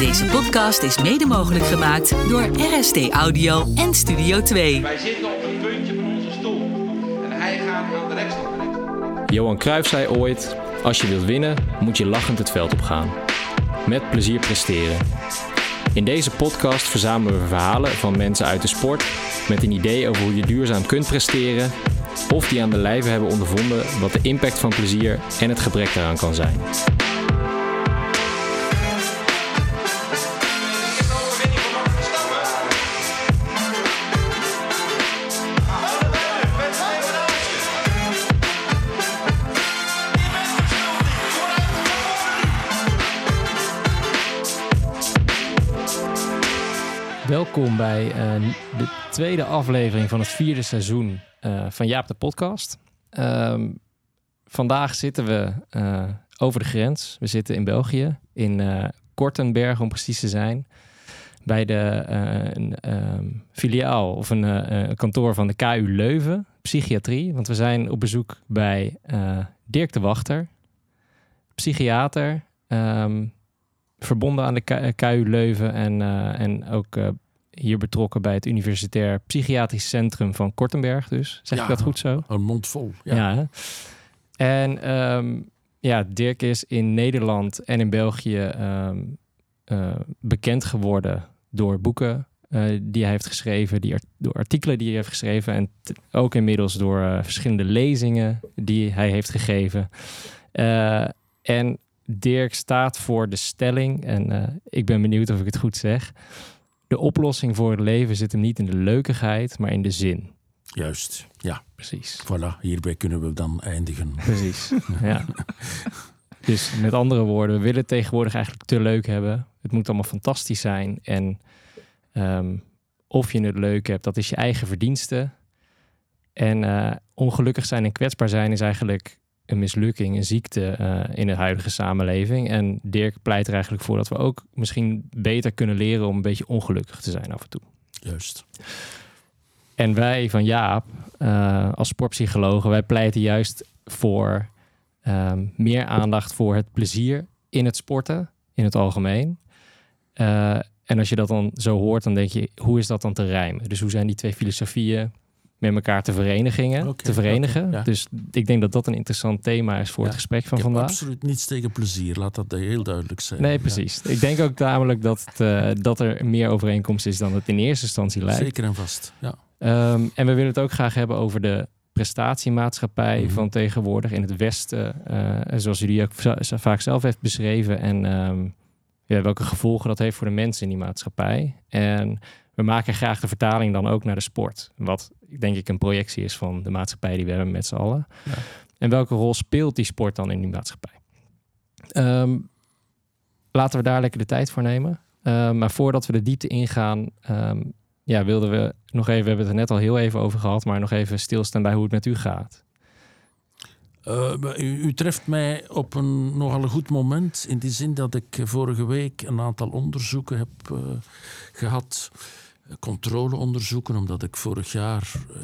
Deze podcast is mede mogelijk gemaakt door RST Audio en Studio 2. Wij zitten op het puntje van onze stoel. En hij gaat aan de rechtskant. Johan Cruijff zei ooit: Als je wilt winnen, moet je lachend het veld opgaan. Met plezier presteren. In deze podcast verzamelen we verhalen van mensen uit de sport met een idee over hoe je duurzaam kunt presteren of die aan de lijve hebben ondervonden wat de impact van plezier en het gebrek daaraan kan zijn. Welkom bij uh, de tweede aflevering van het vierde seizoen uh, van Jaap de podcast. Um, vandaag zitten we uh, over de grens. We zitten in België, in Kortenberg om precies te zijn. Bij de een, um, filiaal of een kantoor van de KU Leuven, psychiatrie. Want we zijn op bezoek bij Dirk de Wachter, psychiater... Um, verbonden aan de KU Leuven en, en ook hier betrokken bij het Universitair Psychiatrisch Centrum van Kortenberg. Dus zeg ja, ik dat goed zo? Een mond vol. Ja. ja en um, ja, Dirk is in Nederland en in België um, uh, bekend geworden door boeken die hij heeft geschreven, die art door artikelen die hij heeft geschreven en ook inmiddels door verschillende lezingen die hij heeft gegeven. en Dirk staat voor de stelling, en ik ben benieuwd of ik het goed zeg. De oplossing voor het leven zit hem niet in de leukigheid, maar in de zin. Juist, ja. Precies. Voilà, hierbij kunnen we dan eindigen. Precies, ja. Dus met andere woorden, we willen het tegenwoordig eigenlijk te leuk hebben. Het moet allemaal fantastisch zijn. En um, of je het leuk hebt, dat is je eigen verdienste. En uh, ongelukkig zijn en kwetsbaar zijn is eigenlijk een mislukking, een ziekte uh, in de huidige samenleving. En Dirk pleit er eigenlijk voor dat we ook misschien beter kunnen leren om een beetje ongelukkig te zijn af en toe. Juist. En wij van Jaap, uh, als sportpsychologen, wij pleiten juist voor um, meer aandacht voor het plezier in het sporten, in het algemeen. Uh, en als je dat dan zo hoort, dan denk je, hoe is dat dan te rijmen? Dus hoe zijn die twee filosofieën met elkaar te verenigen. Okay, te verenigen. Okay, ja. Dus ik denk dat dat een interessant thema is voor ja, het gesprek van ik vandaag. Absoluut niets tegen plezier, laat dat heel duidelijk zijn. Nee, precies. Ja. Ik denk ook namelijk dat, het, uh, dat er meer overeenkomst is dan het in eerste instantie lijkt. Zeker en vast, ja. Um, en we willen het ook graag hebben over de prestatiemaatschappij mm -hmm. van tegenwoordig in het Westen. Uh, zoals jullie ook vaak zelf heeft beschreven. En um, ja, welke gevolgen dat heeft voor de mensen in die maatschappij. En we maken graag de vertaling dan ook naar de sport. Wat denk ik een projectie is van de maatschappij die we hebben met z'n allen. Ja. En welke rol speelt die sport dan in die maatschappij? Um, laten we daar lekker de tijd voor nemen. Uh, maar voordat we de diepte ingaan, um, ja, wilden we nog even, we hebben het er net al heel even over gehad, maar nog even stilstaan bij hoe het met u gaat. Uh, u, u, treft mij op een nogal een goed moment. In die zin dat ik vorige week een aantal onderzoeken heb uh, gehad. Controleonderzoeken, omdat ik vorig jaar uh,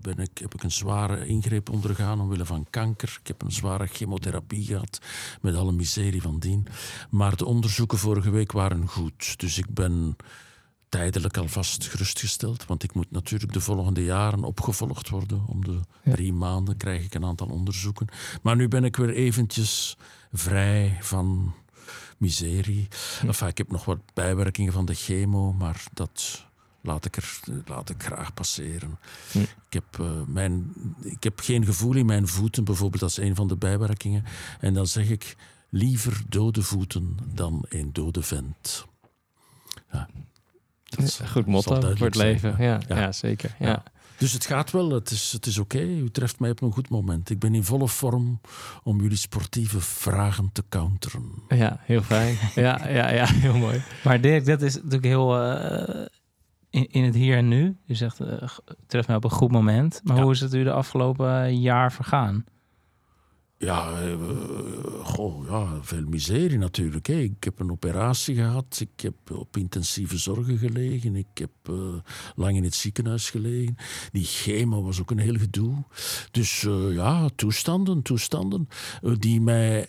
ben ik, heb ik een zware ingreep ondergaan omwille van kanker. Ik heb een zware chemotherapie gehad, met alle miserie van dien. Maar de onderzoeken vorige week waren goed. Dus ik ben tijdelijk alvast gerustgesteld. Want ik moet natuurlijk de volgende jaren opgevolgd worden. Om de drie maanden krijg ik een aantal onderzoeken. Maar nu ben ik weer eventjes vrij van miserie. Ja. Enfin, ik heb nog wat bijwerkingen van de chemo, maar dat laat ik, er, laat ik graag passeren. Ja. Ik, heb, uh, mijn, ik heb geen gevoel in mijn voeten, bijvoorbeeld, dat is een van de bijwerkingen. En dan zeg ik liever dode voeten dan een dode vent. Ja. Dat is goed motto voor het leven. Ja, ja. ja, zeker. Ja. Dus het gaat wel, het is, het is oké. Okay. U treft mij op een goed moment. Ik ben in volle vorm om jullie sportieve vragen te counteren. Ja, heel fijn. ja, ja, ja, heel mooi. Maar Dirk, dat is natuurlijk heel uh, in, in het hier en nu. U zegt, uh, treft mij op een goed moment. Maar ja. hoe is het u de afgelopen jaar vergaan? Ja, eh, goh, ja, veel miserie natuurlijk. Ik heb een operatie gehad. Ik heb op intensieve zorgen gelegen. Ik heb eh, lang in het ziekenhuis gelegen. Die chemo was ook een heel gedoe. Dus eh, ja, toestanden, toestanden. die mij,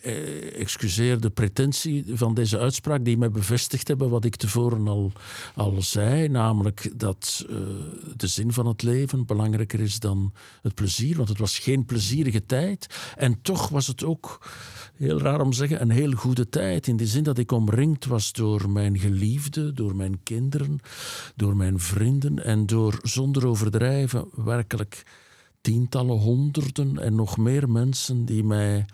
excuseer de pretentie van deze uitspraak, die mij bevestigd hebben wat ik tevoren al, al zei. Namelijk dat de zin van het leven belangrijker is dan het plezier. Want het was geen plezierige tijd. En toch was het ook, heel raar om te zeggen, een heel goede tijd. In de zin dat ik omringd was door mijn geliefde, door mijn kinderen, door mijn vrienden. En door, zonder overdrijven, werkelijk tientallen, honderden en nog meer mensen die mij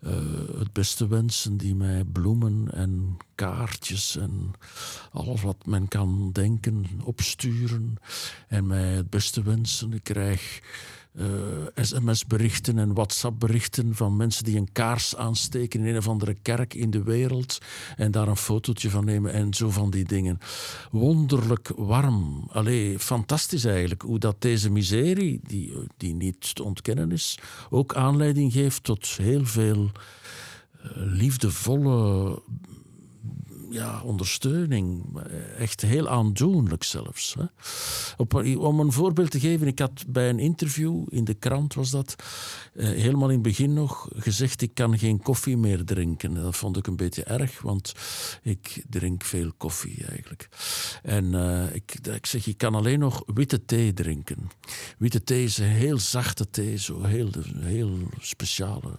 eh, het beste wensen, die mij bloemen en kaartjes en alles wat men kan denken opsturen en mij het beste wensen. Ik krijg eh, sms-berichten en WhatsApp-berichten van mensen die een kaars aansteken in een of andere kerk in de wereld en daar een fotootje van nemen en zo van die dingen. Wonderlijk warm. Allee, fantastisch eigenlijk hoe dat deze miserie, die, die niet te ontkennen is, ook aanleiding geeft tot heel veel eh, liefdevolle ja, ondersteuning. Echt heel aandoenlijk zelfs. Hè. Op, om een voorbeeld te geven, ik had bij een interview in de krant was dat, eh, helemaal in het begin nog, gezegd ik kan geen koffie meer drinken. Dat vond ik een beetje erg, want ik drink veel koffie eigenlijk. En eh, ik, ik zeg, ik kan alleen nog witte thee drinken. Witte thee is een heel zachte thee, zo heel, heel speciale.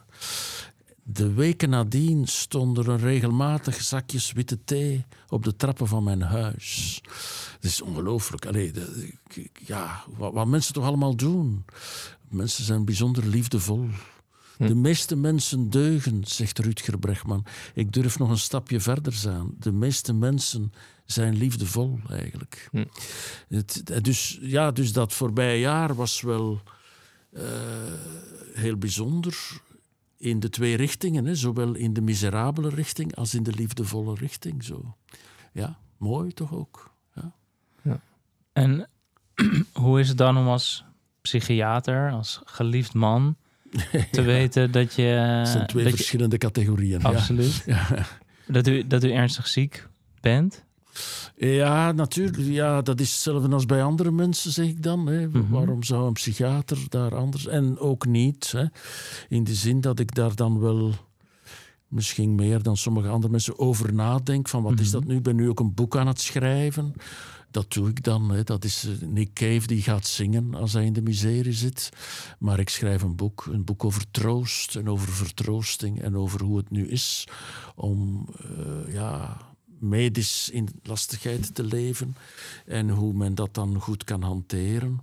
De weken nadien stonden er regelmatig zakjes witte thee op de trappen van mijn huis. Het is ongelooflijk. Allee, de- ik- ja, wat, wat mensen toch allemaal doen. Mensen zijn bijzonder liefdevol. De meeste mensen deugen, zegt Rutger Bregman. Ik durf nog een stapje verder zijn. De meeste mensen zijn liefdevol, eigenlijk. Het, dus, ja, dus dat voorbije jaar was wel eh, heel bijzonder in de twee richtingen, hè, zowel in de miserabele richting als in de liefdevolle richting. Zo. Ja, mooi toch ook. Ja. En hoe is het dan om als psychiater, als geliefd man, te weten dat je... Het zijn twee dat je verschillende categorieën. ja. absoluut. Ja. Dat, u, dat u ernstig ziek bent. Ja, natuurlijk. Ja, dat is hetzelfde als bij andere mensen, zeg ik dan. Hè. Mhm. Waarom zou een psychiater daar anders... En ook niet, hè. in de zin dat ik daar dan wel misschien meer dan sommige andere mensen over nadenk. Van wat is dat nu? Ik ben nu ook een boek aan het schrijven. Dat doe ik dan. Hè. Dat is eh, Nick Cave die gaat zingen als hij in de miserie zit. Maar ik schrijf een boek. Een boek over troost en over vertroosting. En over hoe het nu is om eh, ja, medisch in lastigheid te leven. En hoe men dat dan goed kan hanteren.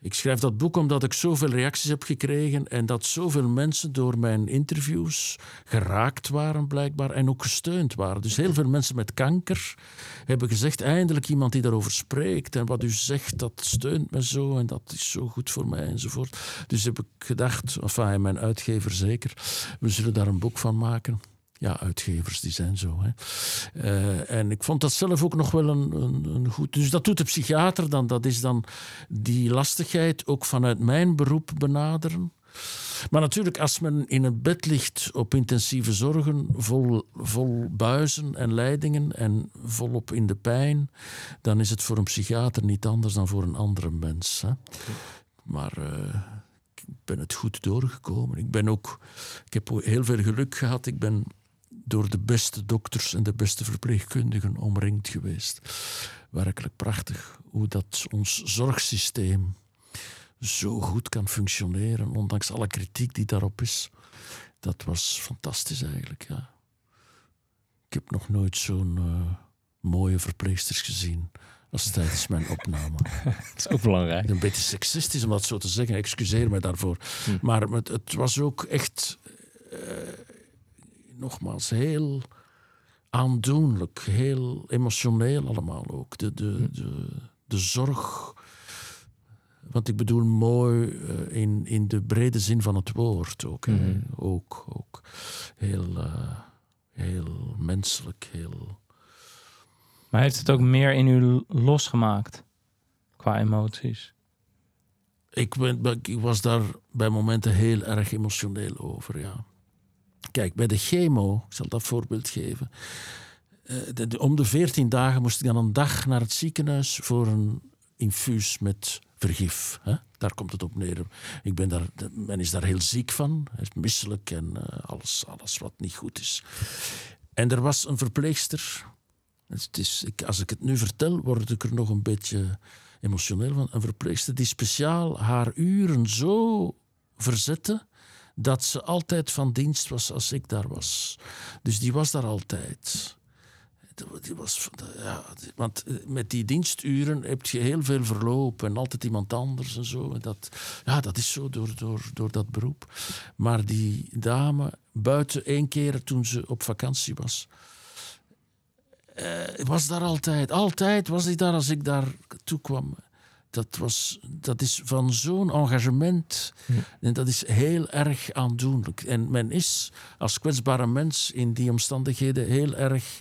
Ik schrijf dat boek omdat ik zoveel reacties heb gekregen en dat zoveel mensen door mijn interviews geraakt waren, blijkbaar, en ook gesteund waren. Dus heel veel mensen met kanker hebben gezegd: eindelijk iemand die daarover spreekt. En wat u zegt, dat steunt me zo en dat is zo goed voor mij enzovoort. Dus heb ik gedacht, enfin, en mijn uitgever zeker, we zullen daar een boek van maken. Ja, uitgevers die zijn zo. Hè. Eh, en ik vond dat zelf ook nog wel een, een, een goed. Dus dat doet de psychiater dan. Dat is dan die lastigheid ook vanuit mijn beroep benaderen. Maar natuurlijk, als men in een bed ligt op intensieve zorgen, vol, vol buizen en leidingen en volop in de pijn, dan is het voor een psychiater niet anders dan voor een andere mens. Hè. Maar eh, ik ben het goed doorgekomen. Ik, ben ook, ik heb heel veel geluk gehad. Ik ben door de beste dokters en de beste verpleegkundigen omringd geweest. Werkelijk prachtig hoe dat ons zorgsysteem zo goed kan functioneren, ondanks alle kritiek die daarop is. Dat was fantastisch eigenlijk, ja. Ik heb nog nooit zo'n eh, mooie verpleegsters gezien als tijdens mijn opname. Dat is ook belangrijk. Een beetje seksistisch om dat zo te zeggen, excuseer me daarvoor. Maar het, het was ook echt, eh, nogmaals, heel aandoenlijk, heel emotioneel allemaal ook. De, de, de, de zorg, want ik bedoel mooi eh, in, in de brede zin van het woord ook. hè. Ook, ook heel, eh, heel menselijk, heel... Maar heeft het ook meer in u losgemaakt qua emoties? ik, ben, ik was daar bij momenten heel erg emotioneel over, ja. Kijk, bij de chemo, ik zal dat voorbeeld geven. Eh, om de 14 dagen moest ik dan een dag naar het ziekenhuis voor een infuus met vergif. Hè? Daar komt het op neer. Ik ben daar, men is daar heel ziek van, is misselijk en eh, alles, alles wat niet goed is. En er was een verpleegster. Het is, ik, als ik het nu vertel, word ik er nog een beetje emotioneel van. Een verpleegster die speciaal haar uren zo verzette dat ze altijd van dienst was als ik daar was. Dus die was daar altijd. Die was, ja, want eh, met die diensturen heb je heel veel verloop en altijd iemand anders en zo. En dat, ja, dat is zo door, door, door dat beroep. Maar die dame, buiten één keer toen ze op vakantie was, eh, was daar altijd. Altijd was hij daar als ik daar toe kwam. Dat, was, dat is van zo'n engagement. En dat is heel erg aandoenlijk. En men is als kwetsbare mens in die omstandigheden heel erg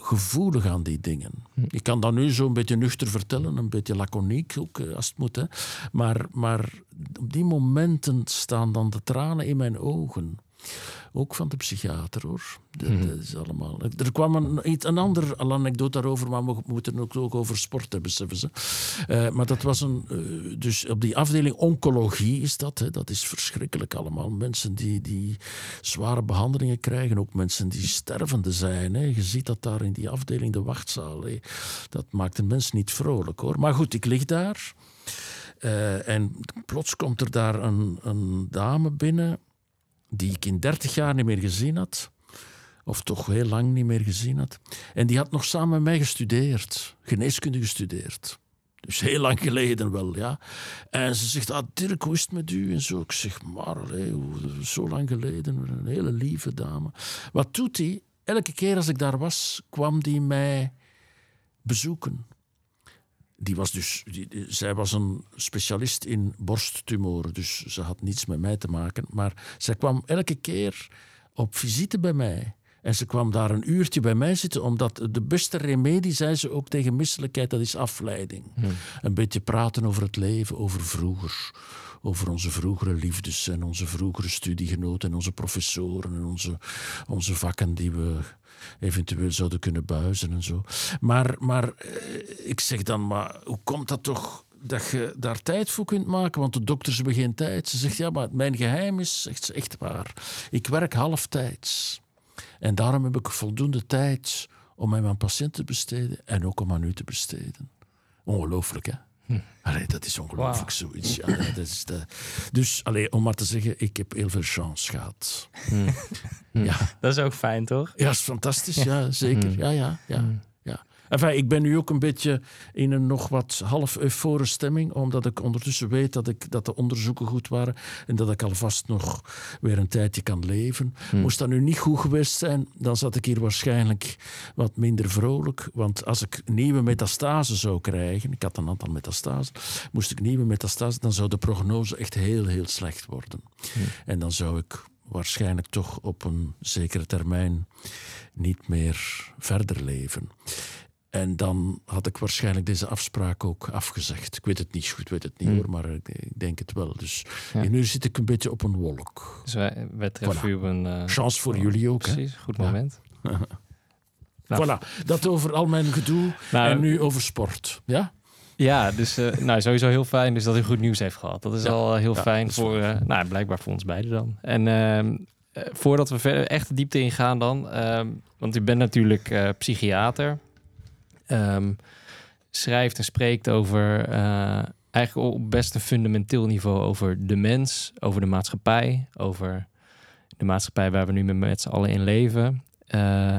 gevoelig aan die dingen. Ik kan dat nu zo een beetje nuchter vertellen, een beetje laconiek ook, eh, als het moet. Hè. Maar, maar op die momenten staan dan de tranen in mijn ogen. Ook van de psychiater hoor. Dat, dat is allemaal. Er kwam een, iets- een ander anekdote daarover, maar we moeten het ook, over sport hebben, beseffen ze. Eh, maar dat was een. eh, dus op die afdeling oncologie is dat. Hè, dat is verschrikkelijk allemaal. Mensen die, die zware behandelingen krijgen, ook mensen die stervende zijn. Hè. Je ziet dat daar in die afdeling, de wachtzaal. hè. Dat maakt een mens niet vrolijk hoor. Maar goed, ik lig daar. Eh, en plots komt er daar een, een dame binnen die ik in 30 jaar niet meer gezien had. Of toch heel lang niet meer gezien had. En die had nog samen met mij gestudeerd. Geneeskunde gestudeerd. Dus heel lang geleden wel, ja. En ze zegt, ah, Dirk, hoe is het met u? En zo. Ik zeg, maar, zo lang geleden. Een hele lieve dame. Wat doet hij? Elke keer als ik daar was, kwam die mij bezoeken. Die was dus, die, zij was een specialist in borsttumoren, dus ze had niets met mij te maken. Maar zij kwam elke keer op visite bij mij. En ze kwam daar een uurtje bij mij zitten, omdat de beste remedie, zei ze ook tegen misselijkheid, dat is afleiding. Een beetje praten over het leven, over vroeger. Over onze vroegere liefdes en onze vroegere studiegenoten en onze professoren en onze, onze vakken die we eventueel zouden kunnen buizen en zo. Maar, maar eh, ik zeg dan, maar hoe komt dat toch dat je daar tijd voor kunt maken? Want de dokters hebben geen tijd. Ze zegt, ja, maar mijn geheim is, zegt ze, echt waar. Ik werk halftijds. En daarom heb ik voldoende tijd om aan mijn patiënt te besteden en ook om aan u te besteden. Ongelooflijk, hè? Allee, dat is ongelooflijk zoiets. Ja, dat is de... Dus allee, om maar te zeggen, ik heb heel veel chance gehad. Ja. Dat is ook fijn, toch? Ja, is fantastisch. Ja, zeker. Ja, ja, ja. Enfin, ik ben nu ook een beetje in een nog wat half euforische stemming, omdat ik ondertussen weet dat, ik, dat de onderzoeken goed waren en dat ik alvast nog weer een tijdje kan leven. Moest dat nu niet goed geweest zijn, dan zat ik hier waarschijnlijk wat minder vrolijk. Want als ik nieuwe metastase zou krijgen, ik had een aantal metastasen, moest ik nieuwe metastase, dan zou de prognose echt heel, heel slecht worden. En dan zou ik waarschijnlijk toch op een zekere termijn niet meer verder leven. En dan had ik waarschijnlijk deze afspraak ook afgezegd. Ik weet het niet goed, ik weet het niet hoor, maar ik, ik denk het wel. Dus Ja. nu zit ik een beetje op een wolk. Dus wij, wij treffen Voilà. u op een... eh, Chance voor jullie ook, hè? Precies, goed Ja. moment. Nou, Voilà, dat over al mijn gedoe Nou, en nu over sport. Ja? Ja, dus eh, nou, sowieso heel fijn dus dat u goed nieuws heeft gehad. Dat is Ja. al eh, heel fijn voor, eh, nou, blijkbaar voor ons beiden dan. En ehm, eh, voordat we verder echt de diepte ingaan dan, ehm, want u bent natuurlijk eh, psychiater, Ehm, schrijft en spreekt over eh, eigenlijk op best een fundamenteel niveau over de mens, over de maatschappij, over de maatschappij waar we nu met, z'n allen in leven. Eh,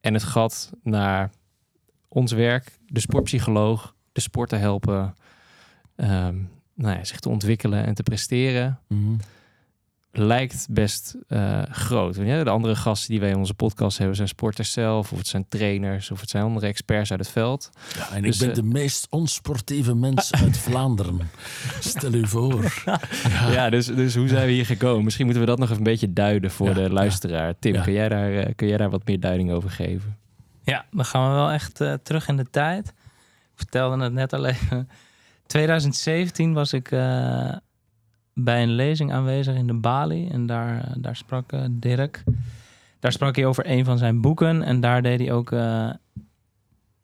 en het gat naar ons werk, de sportpsycholoog, de sporter helpen ehm, nou ja, zich te ontwikkelen en te presteren, Mhm. Lijkt best eh, groot. Ja, de andere gasten die wij in onze podcast hebben zijn sporters zelf, of het zijn trainers, of het zijn andere experts uit het veld. Ja, en Dus, ik ben eh, de meest onsportieve mens uit Vlaanderen. Stel u voor. Ja. Ja, dus, dus hoe zijn we hier gekomen? Misschien moeten we dat nog even een beetje duiden voor Ja, de ja. luisteraar. Tim, Ja. kun, jij daar, eh, kun jij daar wat meer duiding over geven? Ja, dan gaan we wel echt eh, terug in de tijd. Ik vertelde het net al even. 2017 was ik eh, bij een lezing aanwezig in de Bali. En daar, eh, daar sprak eh, Dirk. Daar sprak hij over een van zijn boeken. En daar deed hij ook eh,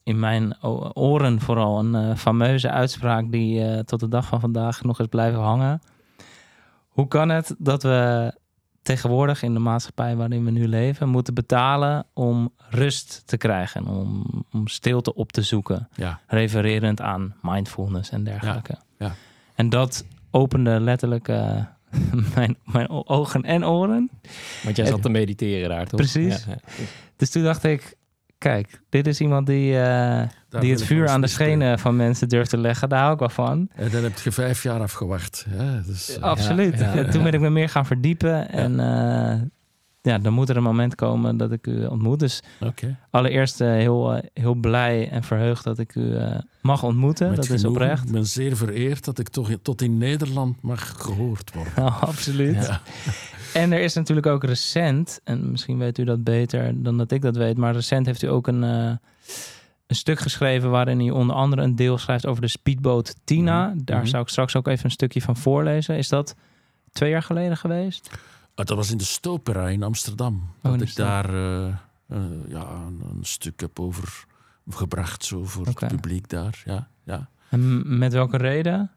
in mijn oren vooral een fameuze uitspraak... die tot de dag van vandaag nog eens blijven hangen. Hoe kan het dat we tegenwoordig in de maatschappij waarin we nu leven... moeten betalen om rust te krijgen, om, om stilte op te zoeken Ja, refererend aan mindfulness en dergelijke. ja. En dat opende letterlijk eh, mijn, mijn ogen en oren. Want jij zat te mediteren daar, toch? Precies. Ja, ja. Dus toen dacht ik, kijk, dit is iemand die, eh, die het vuur aan de schenen van mensen durft te leggen. Daar hou ik wel van. En dan heb je vijf jaar afgewacht. Ja, dus, Absoluut. ja, Ja, toen ben ik me meer gaan verdiepen. En eh, ja, dan moet er een moment komen dat ik u ontmoet. Dus allereerst eh, heel, eh, heel blij en verheugd dat ik u eh, mag ontmoeten. Met dat is oprecht. Ik ben zeer vereerd dat ik toch in- tot in Nederland mag gehoord worden. Ja, absoluut. Ja. En er is natuurlijk ook recent, en misschien weet u dat beter dan dat ik dat weet, maar recent heeft u ook een, eh, een stuk geschreven waarin u onder andere een deel schrijft over de speedboot Tina. Daar Mhm. zou ik straks ook even een stukje van voorlezen. Is dat twee jaar geleden geweest? Ah, dat was in de Stopera in Amsterdam. in dat ik daar eh, eh, ja, een, een stuk heb over gebracht zo voor het publiek daar. Ja, ja. En met welke reden?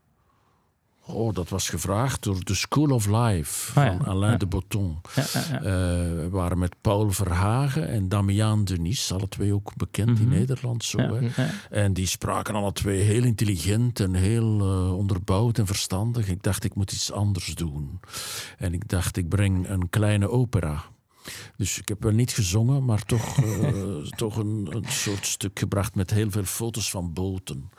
Oh, dat was gevraagd door The School of Life Oh ja, van Alain ja. de Botton. Ja. Eh, we waren met Paul Verhagen en Damian Denis, alle twee ook bekend in Mhm. Nederland. Zo, hè. En die spraken alle twee heel intelligent en heel eh, onderbouwd en verstandig. Ik dacht, ik moet iets anders doen. En ik dacht, ik breng een kleine opera. Dus ik heb wel niet gezongen, maar toch, eh, toch een, een soort stuk gebracht met heel veel foto's van boten.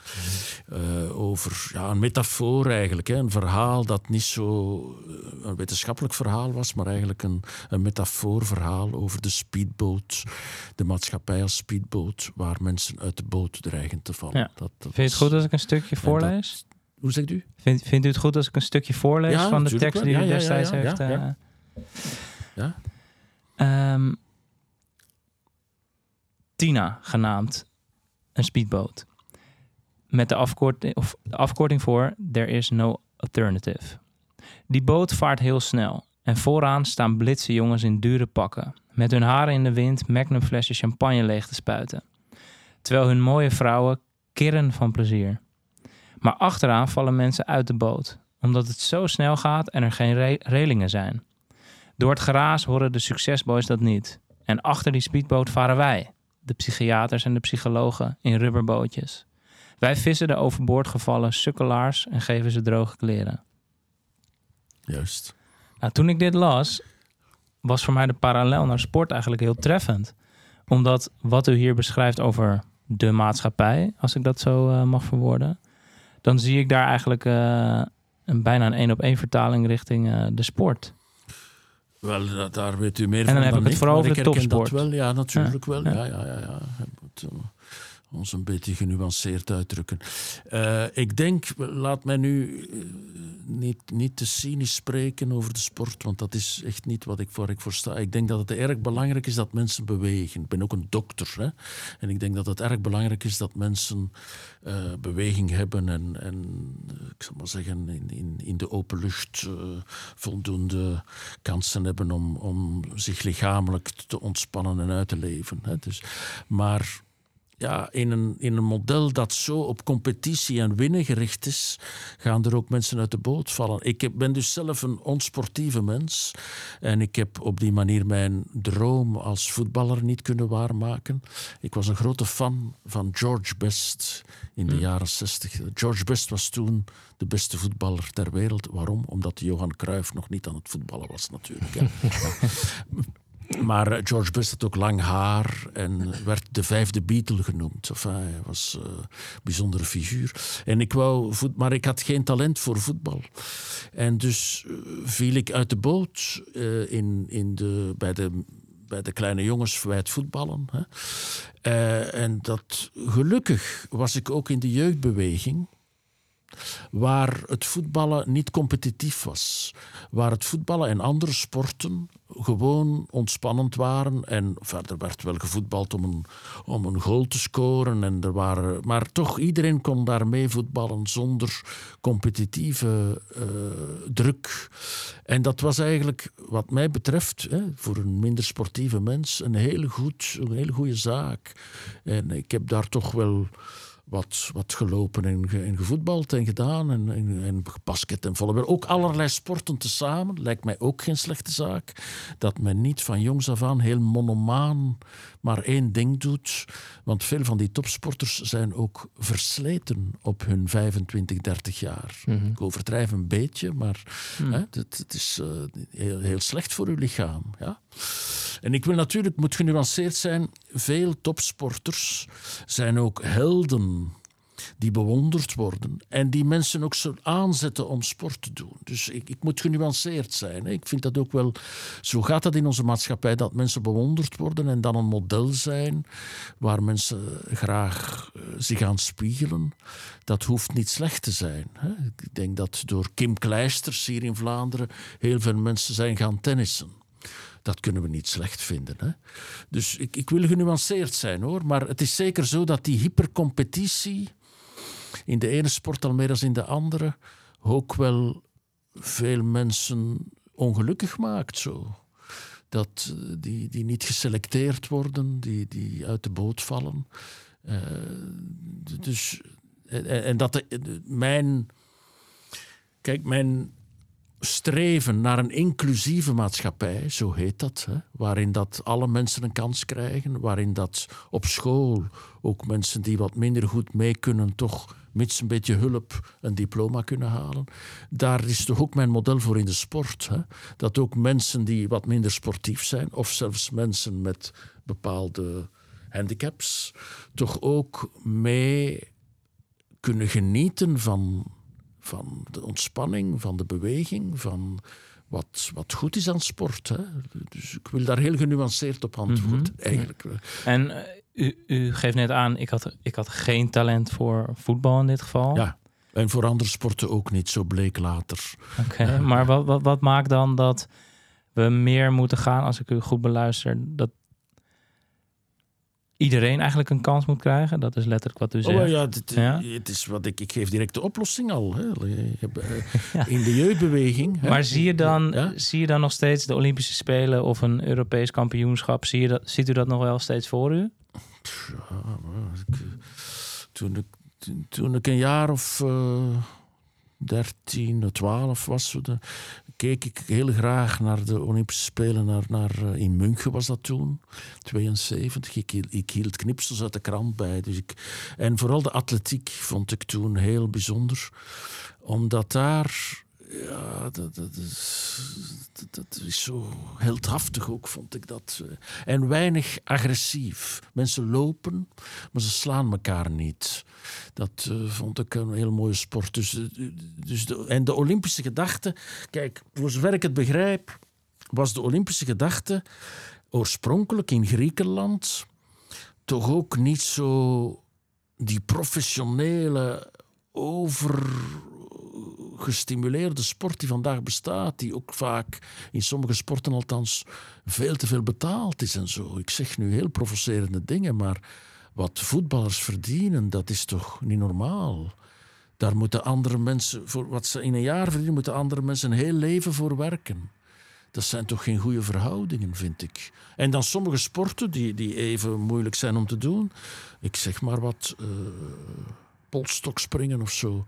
Eh, over ja, een metafoor eigenlijk. Hè, een verhaal dat niet zo eh, een wetenschappelijk verhaal was, maar eigenlijk een, een metafoorverhaal over de speedboot. De maatschappij als speedboot, waar mensen uit de boot dreigen te vallen. Ja. Dat, dat Vind je het goed als ik een stukje dat- voorlees? Hoe zegt u? Vindt, vindt u het goed als ik een stukje voorlees Ja, van de tekst wel. die u Ja, destijds heeft? eh, ja. Ehm, Tina genaamd, een speedboot. Met de afkorting, of de afkorting voor There is no alternative. Die boot vaart heel snel en vooraan staan blitse jongens in dure pakken, met hun haren in de wind magnumflessen champagne leeg te spuiten. Terwijl hun mooie vrouwen kirren van plezier. Maar achteraan vallen mensen uit de boot, omdat het zo snel gaat en er geen re- relingen zijn. Door het geraas horen de succesboys dat niet. En achter die speedboot varen wij, de psychiaters en de psychologen, in rubberbootjes. Wij vissen de overboord gevallen sukkelaars en geven ze droge kleren. Juist. Nou, toen ik dit las, was voor mij de parallel naar sport eigenlijk heel treffend. Omdat wat u hier beschrijft over de maatschappij, als ik dat zo eh, mag verwoorden, dan zie ik daar eigenlijk eh, een bijna een één op één vertaling richting eh, de sport. Wel, da- daar weet u meer En van dan heb ik het vooral over de herken dat topsport. wel, ja, natuurlijk wel. ja. Ja, ja, ja. Ons een beetje genuanceerd uitdrukken. Eh, ik denk, laat mij nu eh, niet, niet te cynisch spreken over de sport, want dat is echt niet wat ik voor ik voor sta. Ik denk dat het erg belangrijk is dat mensen bewegen. Ik ben ook een dokter. Hè? En ik denk dat het erg belangrijk is dat mensen eh, beweging hebben en, en ik zal maar zeggen, in, in, in de open lucht voldoende kansen hebben om, om zich lichamelijk te ontspannen en uit te leven. Hè? Dus, maar ja, in, een, in een model dat zo op competitie en winnen gericht is, gaan er ook mensen uit de boot vallen. Ik heb, ben dus zelf een onsportieve mens en ik heb op die manier mijn droom als voetballer niet kunnen waarmaken. Ik was een grote fan van George Best in de jaren 60. George Best was toen de beste voetballer ter wereld. Waarom? Omdat Johan Cruijff nog niet aan het voetballen was natuurlijk. Hè. Maar eh, George Best had ook lang haar en werd de vijfde Beatle genoemd. Enfin, hij was eh, een bijzondere figuur. En ik wou voet, maar ik had geen talent voor voetbal. En dus eh, viel ik uit de boot eh, in, in de, bij, de, bij de kleine jongens bij het voetballen. Hè. Eh, en dat, gelukkig was ik ook in de jeugdbeweging waar het voetballen niet competitief was. Waar het voetballen en andere sporten gewoon ontspannend waren. En verder werd wel gevoetbald om een, om een goal te scoren. En er waren, maar toch, iedereen kon daarmee voetballen zonder competitieve uh, druk. En dat was eigenlijk, wat mij betreft, hè, voor een minder sportieve mens, een hele, goed, een hele goede zaak. En ik heb daar toch wel wat, wat gelopen en, en gevoetbald en gedaan. En, en, en basket en volleybal. Ook allerlei sporten tezamen. Lijkt mij ook geen slechte zaak. Dat men niet van jongs af aan heel monomaan maar één ding doet. Want veel van die topsporters zijn ook versleten op hun 25, 30 jaar. Mhm. Ik overdrijf een beetje, maar Hmm. hè, het, het is eh, heel, heel slecht voor uw lichaam. Ja? En ik wil natuurlijk, moet genuanceerd zijn, veel topsporters zijn ook helden die bewonderd worden en die mensen ook zo aanzetten om sport te doen. Dus ik, moet genuanceerd zijn. hè. Ik vind dat ook wel, zo gaat dat in onze maatschappij, dat mensen bewonderd worden en dan een model zijn waar mensen graag eh, zich aan spiegelen. Dat hoeft niet slecht te zijn. Hè. Ik denk dat door Kim Kleisters hier in Vlaanderen heel veel mensen zijn gaan tennissen. Dat kunnen we niet slecht vinden. Hè? Dus ik, ik wil genuanceerd zijn hoor. Maar het is zeker zo dat die hypercompetitie in de ene sport al meer dan in de andere ook wel veel mensen ongelukkig maakt. Zo. Dat eh, die, die niet geselecteerd worden, die, die uit de boot vallen. Eh, dus, en, dat de- mijn. Kijk, mijn streven naar een inclusieve maatschappij, zo heet dat, hè, waarin dat alle mensen een kans krijgen, waarin dat op school ook mensen die wat minder goed mee kunnen, toch mits een beetje hulp een diploma kunnen halen. Daar is toch ook mijn model voor in de sport. Hè? Dat ook mensen die wat minder sportief zijn, of zelfs mensen met bepaalde handicaps, toch ook mee kunnen genieten van, van de ontspanning, van de beweging, van wat, wat goed is aan sport. Hè? Dus ik wil daar heel genuanceerd op antwoorden, eigenlijk. En eh, u, u geeft net aan, ik had, ik had geen talent voor voetbal in dit geval. Ja. En voor andere sporten ook niet, zo bleek later. Oké, maar wat, wat, wat maakt dan dat we meer moeten gaan, als ik u goed beluister, dat iedereen eigenlijk een kans moet krijgen? Dat is letterlijk wat u Oh, zegt. maar ja, dit, Ja? Het is wat ik, ik geef direct de oplossing al. Hè. Eh. In de jeugdbeweging. hè. Maar zie je, dan, Ja? zie je dan nog steeds de Olympische Spelen of een Europees kampioenschap? Zie je dat, ziet u dat nog wel steeds voor u? Ja, toen, ik, toen- ik een jaar of eh 13, 12 was, keek ik heel graag naar de Olympische Spelen. Naar, naar, eh, in München was dat toen, 72. Ik, ik hield knipsels uit de krant bij. Dus en vooral de atletiek vond ik toen heel bijzonder. Omdat daar... Ja, dat, dat, is, dat, is zo heldhaftig ook, vond ik dat. eh. En weinig agressief. Mensen lopen, maar ze slaan elkaar niet. Dat eh, vond ik een heel mooie sport. Dus, eh, dus en de Olympische gedachte... Kijk, voor zover ik het begrijp... was de Olympische gedachte oorspronkelijk in Griekenland... toch ook niet zo die professionele, overgestimuleerde sport die vandaag bestaat, die ook vaak in sommige sporten althans veel te veel betaald is en zo. Ik zeg nu heel provocerende dingen, maar wat voetballers verdienen, dat is toch niet normaal. Daar moeten andere mensen, voor wat ze in een jaar verdienen, moeten andere mensen een heel leven voor werken. Dat zijn toch geen goede verhoudingen, vind ik. En dan sommige sporten die, die even moeilijk zijn om te doen. Ik zeg maar wat, eh polstokspringen of zo.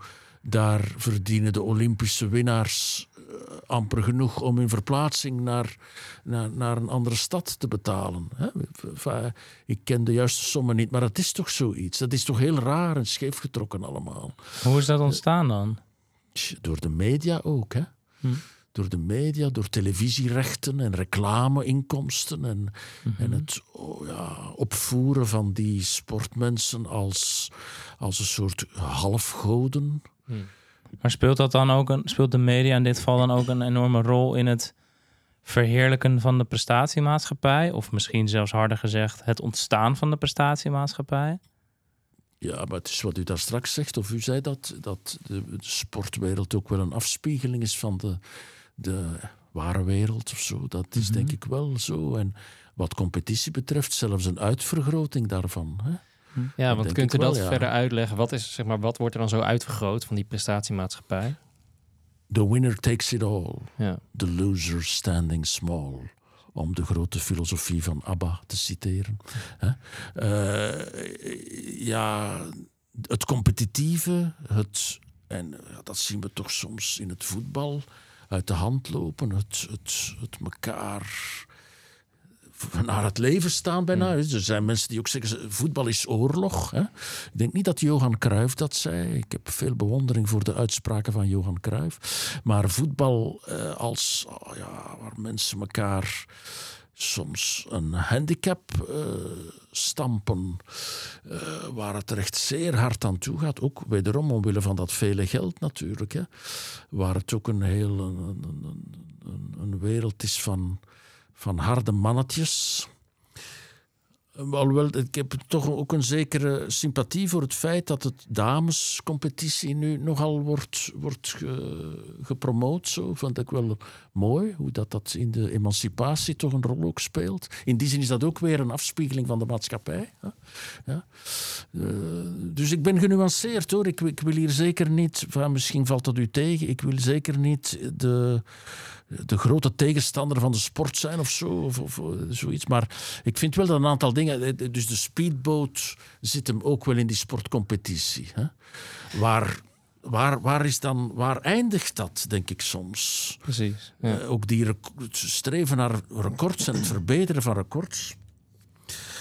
Daar verdienen de Olympische winnaars eh, amper genoeg om hun verplaatsing naar, naar, naar een andere stad te betalen. Ik ken de juiste sommen niet, maar het is toch zoiets. Dat is toch heel raar en scheef getrokken allemaal. Hoe is dat ontstaan dan? Door de media ook, hè? Hm. Door de media, door televisierechten en reclameinkomsten en, Mhm. en het oh ja, opvoeren van die sportmensen als, als een soort halfgoden. Maar speelt dat dan ook een, speelt de media in dit geval dan ook een enorme rol in het verheerlijken van de prestatiemaatschappij? Of misschien zelfs harder gezegd, het ontstaan van de prestatiemaatschappij? Ja, maar het is wat u daar straks zegt, of u zei dat, dat de, de sportwereld ook wel een afspiegeling is van de, de ware wereld of zo. Dat is Mhm. denk ik wel zo. En wat competitie betreft, zelfs een uitvergroting daarvan. Hè? Ja, Dat want kunt u wel, dat ja. verder uitleggen? Wat, is, zeg maar, wat wordt er dan zo uitvergroot van die prestatiemaatschappij? The winner takes it all. Ja. The loser standing small. Om de grote filosofie van ABBA te citeren. Hè? Eh, ja, het competitieve, het, en ja, dat zien we toch soms in het voetbal, uit de hand lopen, het, het, het elkaar naar het leven staan bijna. Er zijn mensen die ook zeggen, voetbal is oorlog. Hè? Ik denk niet dat Johan Cruijff dat zei. Ik heb veel bewondering voor de uitspraken van Johan Cruijff. Maar voetbal eh, als, oh ja, waar mensen elkaar soms een handicap eh, stampen, eh, waar het er echt zeer hard aan toe gaat. Ook wederom omwille van dat vele geld natuurlijk. Hè? Waar het ook een heel een, een, een- een wereld is van, van harde mannetjes. Alhoewel, ik heb toch ook een zekere sympathie voor het feit dat het damescompetitie nu nogal wordt, wordt ge- gepromoot. Zo vond ik wel mooi, hoe dat, dat in de emancipatie toch een rol ook speelt. In die zin is dat ook weer een afspiegeling van de maatschappij. Ja. Eh, dus ik ben genuanceerd hoor. Ik, ik wil hier zeker niet, van, misschien valt dat u tegen, ik wil zeker niet de, de grote tegenstander van de sport zijn of zo. Of, of, eh, zoiets. Maar ik vind wel dat een aantal dingen. eh, Dus de speedboot zit hem ook wel in die sportcompetitie. Hè? Waar, waar, waar, is dan, waar eindigt dat, denk ik soms? Precies. Ja. Eh, ook die streven naar records en het verbeteren van records.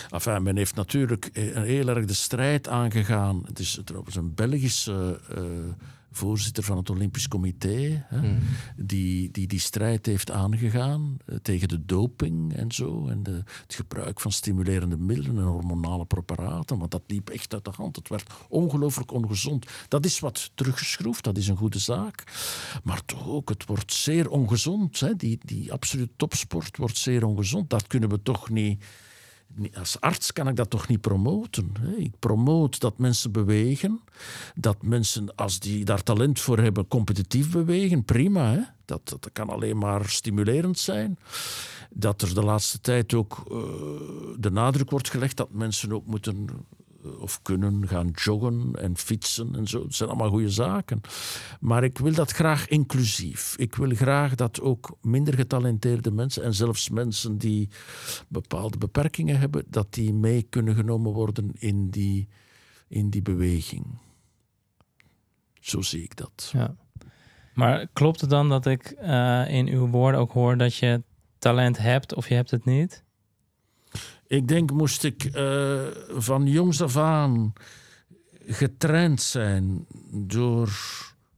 Enfin, men heeft natuurlijk eh, heel erg de strijd aangegaan. Het is trouwens een Belgische eh, voorzitter van het Olympisch Comité, hè, Hmm. die, die die strijd heeft aangegaan eh, tegen de doping en zo. En de, het gebruik van stimulerende middelen en hormonale preparaten. Want dat liep echt uit de hand. Het werd ongelooflijk ongezond. Dat is wat teruggeschroefd, dat is een goede zaak. Maar toch ook, het wordt zeer ongezond. Hè. Die, die absolute topsport wordt zeer ongezond. Dat kunnen we toch niet. Als arts kan ik dat toch niet promoten. Hè? Ik promoot dat mensen bewegen. Dat mensen, als die daar talent voor hebben, competitief bewegen. Prima, hè? Dat, dat kan alleen maar stimulerend zijn. Dat er de laatste tijd ook eh, de nadruk wordt gelegd dat mensen ook moeten of kunnen gaan joggen en fietsen en zo. Dat zijn allemaal goede zaken. Maar ik wil dat graag inclusief. Ik wil graag dat ook minder getalenteerde mensen en zelfs mensen die bepaalde beperkingen hebben, dat die mee kunnen genomen worden in die, in die beweging. Zo zie ik dat. Ja. Maar klopt het dan dat ik eh, in uw woorden ook hoor dat je talent hebt of je hebt het niet? Ik denk, moest ik eh, van jongs af aan getraind zijn door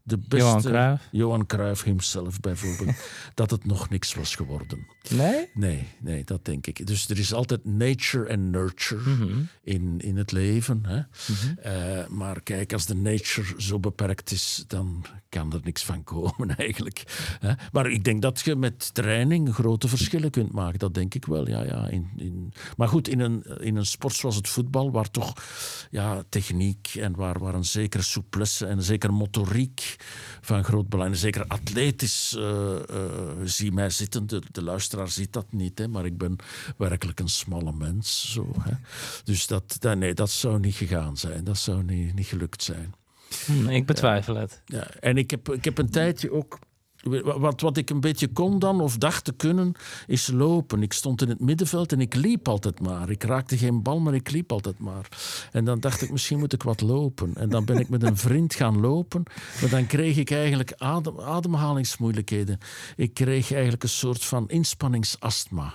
de beste... Johan Cruijff? Johan Cruijff himself bijvoorbeeld, dat het nog niks was geworden. Nee? Nee, nee, dat denk ik. Dus er is altijd nature en nurture Mhm. in, in het leven. Hè? Mhm. Eh, maar kijk, als de nature zo beperkt is, dan kan er niks van komen eigenlijk. Hè? Maar ik denk dat je met training grote verschillen kunt maken. Dat denk ik wel, ja. ja. In, in... Maar goed, in een, in een sport zoals het voetbal, waar toch ja, techniek en waar, waar een zekere souplesse en een zekere motoriek van groot belang, een zeker atletisch, eh, eh, zie mij zitten. De, de luisteraar ziet dat niet, hè, maar ik ben werkelijk een smalle mens. Zo, hè. Dus dat, dat, nee, dat zou niet gegaan zijn. Dat zou niet, niet gelukt zijn. Hm, ik betwijfel het. Ja, en ik heb, ik heb een tijdje ook. Wat, wat ik een beetje kon dan, of dacht te kunnen, is lopen. Ik stond in het middenveld en ik liep altijd maar. Ik raakte geen bal, maar ik liep altijd maar. En dan dacht ik, misschien moet ik wat lopen. En dan ben ik met een vriend gaan lopen. Maar dan kreeg ik eigenlijk adem, ademhalingsmoeilijkheden. Ik kreeg eigenlijk een soort van inspanningsastma.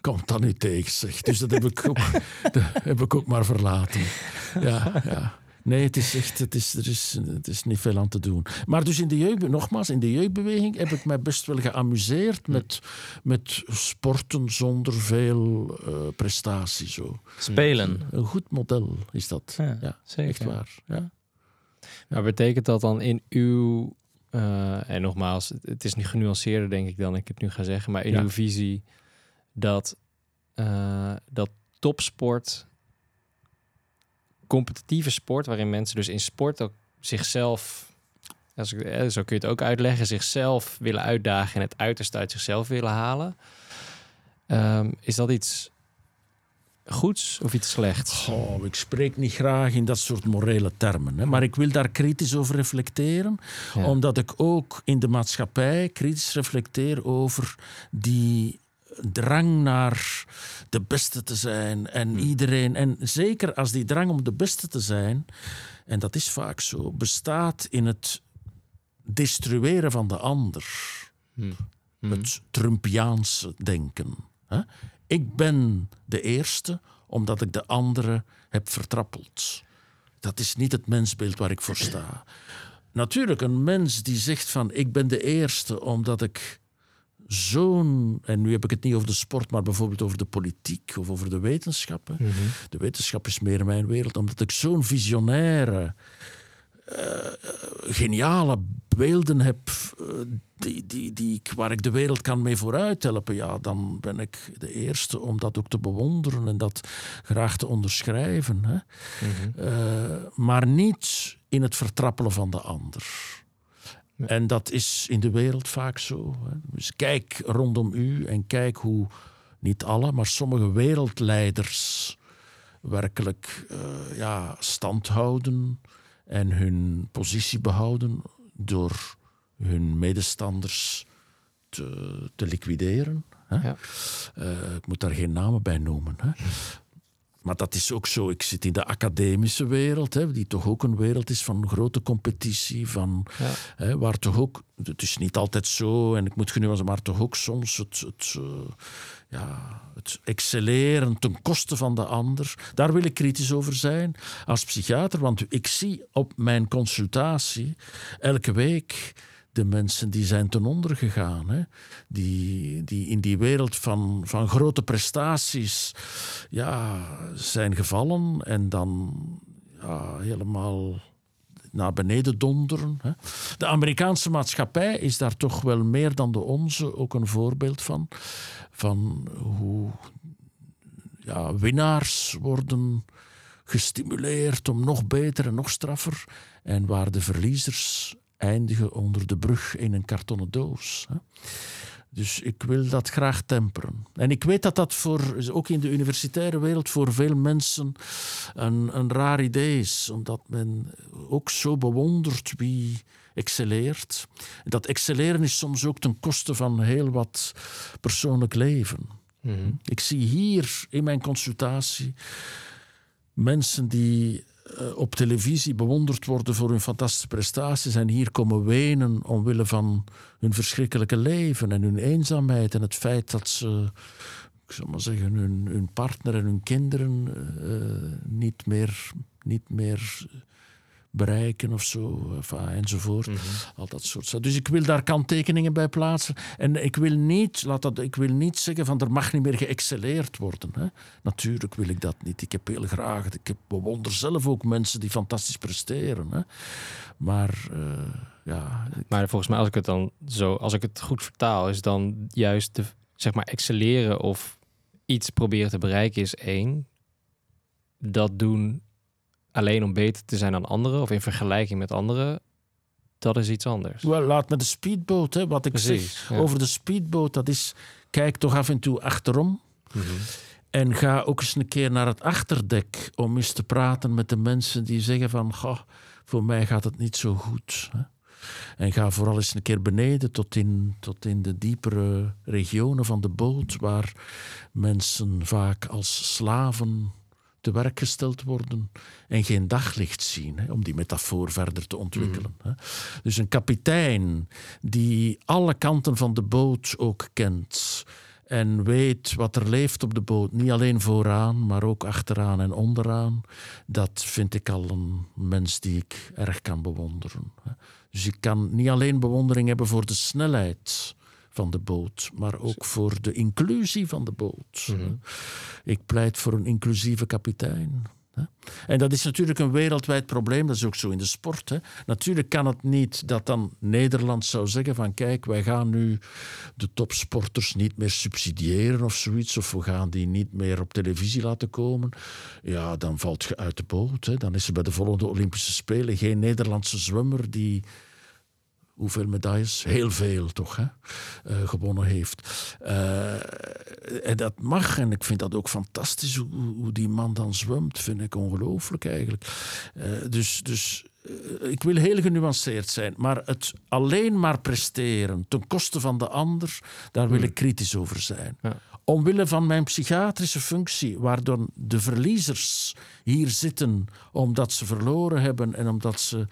Komt dan nu tegen, zeg. Dus dat heb ik ook, dat heb ik ook maar verlaten. Ja, ja. Nee, het is echt, het is, er is, het is niet veel aan te doen. Maar dus in de jeugd, nogmaals, in de jeugdbeweging heb ik mij best wel geamuseerd met, met sporten zonder veel eh, prestatie. Zo. Spelen. Een goed model is dat. Ja, Ja, zeker. echt waar. Ja. Maar betekent dat dan in uw... eh, en nogmaals, het- is niet genuanceerder denk ik dan ik het nu ga zeggen. Maar in Ja. uw visie dat, eh, dat topsport competitieve sport, waarin mensen dus in sport ook zichzelf, als ik, eh, zo kun je het ook uitleggen, zichzelf willen uitdagen en het uiterste uit zichzelf willen halen. Ehm, is dat iets goeds of iets slechts? Oh, ik spreek niet graag in dat soort morele termen. Hè, maar ik wil daar kritisch over reflecteren. Ja. Omdat ik ook in de maatschappij kritisch reflecteer over die drang naar de beste te zijn. En iedereen. En zeker als die drang om de beste te zijn, en dat is vaak zo, bestaat in het destrueren van de ander. Het Trumpiaanse denken. Hè? Ik ben de eerste omdat ik de andere heb vertrappeld. Dat is niet het mensbeeld waar ik voor sta. Natuurlijk, een mens die zegt van ik ben de eerste omdat ik zo'n, en nu heb ik het niet over de sport, maar bijvoorbeeld over de politiek of over de wetenschappen. De wetenschap is meer mijn wereld, omdat ik zo'n visionaire, eh, geniale beelden heb eh, die, die, die, ik- waar ik de wereld kan mee vooruit helpen, ja, dan ben ik de eerste om dat ook te bewonderen en dat graag te onderschrijven. Hè. Eh, maar niet in het vertrappelen van de ander. En dat is in de wereld vaak zo. Hè. Dus kijk rondom u en kijk hoe, niet alle, maar sommige wereldleiders werkelijk eh, ja, stand houden en hun positie behouden door hun medestanders te, te liquideren. Hè. Ja. Eh, ik moet daar geen namen bij noemen. Hè. Maar dat is ook zo. Ik zit in de academische wereld, hè, die toch ook een wereld is van grote competitie. Van, Ja. hè, waar toch ook, het is niet altijd zo, en ik moet genuanceerd, maar toch ook soms het, het, eh, ja, het excelleren ten koste van de ander. Daar wil ik kritisch over zijn als psychiater, want ik zie op mijn consultatie elke week de mensen die zijn ten onder gegaan. Hè? Die, die in die wereld van, van grote prestaties ja, zijn gevallen en dan ja, helemaal naar beneden donderen. Hè. De Amerikaanse maatschappij is daar toch wel meer dan de onze ook een voorbeeld van. Van hoe ja, winnaars worden gestimuleerd om nog beter en nog straffer. En waar de verliezers eindigen onder de brug in een kartonnen doos. Hè. Dus ik wil dat graag temperen. En ik weet dat dat voor, ook in de universitaire wereld voor veel mensen een, een raar idee is. Omdat men ook zo bewondert wie excelleert. Dat excelleren is soms ook ten koste van heel wat persoonlijk leven. Ik zie hier in mijn consultatie mensen die op televisie bewonderd worden voor hun fantastische prestaties en hier komen wenen omwille van hun verschrikkelijke leven en hun eenzaamheid en het feit dat ze, ik zal maar zeggen, hun, hun partner en hun kinderen eh, niet, meer, niet meer bereiken of zo, enfin, enzovoort. Al dat soort zaken. Dus ik wil daar kanttekeningen bij plaatsen. En ik wil niet, laat dat, ik wil niet zeggen van er mag niet meer geëxcelleerd worden. Hè. Natuurlijk wil ik dat niet. Ik heb heel graag, ik heb, bewonder zelf ook mensen die fantastisch presteren. Hè. Maar eh, ja, Maar volgens mij, als ik het dan zo, als ik het goed vertaal, is dan juist de, zeg maar, excelleren of iets proberen te bereiken is één. Dat doen alleen om beter te zijn dan anderen of in vergelijking met anderen, dat is iets anders. wel, laat met de speedboot, hè, wat ik Precies, zeg ja. over de speedboot, dat is, kijk toch af en toe achterom. En ga ook eens een keer naar het achterdek om eens te praten met de mensen die zeggen van, goh, voor mij gaat het niet zo goed. Hè. En ga vooral eens een keer beneden tot in, tot in de diepere regionen van de boot, waar mensen vaak als slaven te werk gesteld worden en geen daglicht zien, hè, om die metafoor verder te ontwikkelen. Hè. Dus een kapitein die alle kanten van de boot ook kent en weet wat er leeft op de boot, niet alleen vooraan, maar ook achteraan en onderaan, dat vind ik al een mens die ik erg kan bewonderen. hè. Dus ik kan niet alleen bewondering hebben voor de snelheid van de boot, maar ook voor de inclusie van de boot. hè. Ik pleit voor een inclusieve kapitein. En dat is natuurlijk een wereldwijd probleem, dat is ook zo in de sport. Hè. Natuurlijk kan het niet dat dan Nederland zou zeggen van kijk, wij gaan nu de topsporters niet meer subsidiëren of zoiets, of we gaan die niet meer op televisie laten komen. Ja, dan valt je uit de boot. Hè. Dan is er bij de volgende Olympische Spelen geen Nederlandse zwemmer die hoeveel medailles? Heel veel toch, hè? eh, gewonnen heeft. Eh, en dat mag, en ik vind dat ook fantastisch hoe, hoe die man dan zwemt, vind ik ongelooflijk eigenlijk. Eh, dus dus ik wil heel genuanceerd zijn, maar het alleen maar presteren ten koste van de ander, daar wil ik kritisch over zijn. Ja. Omwille van mijn psychiatrische functie, waardoor de verliezers hier zitten omdat ze verloren hebben en omdat ze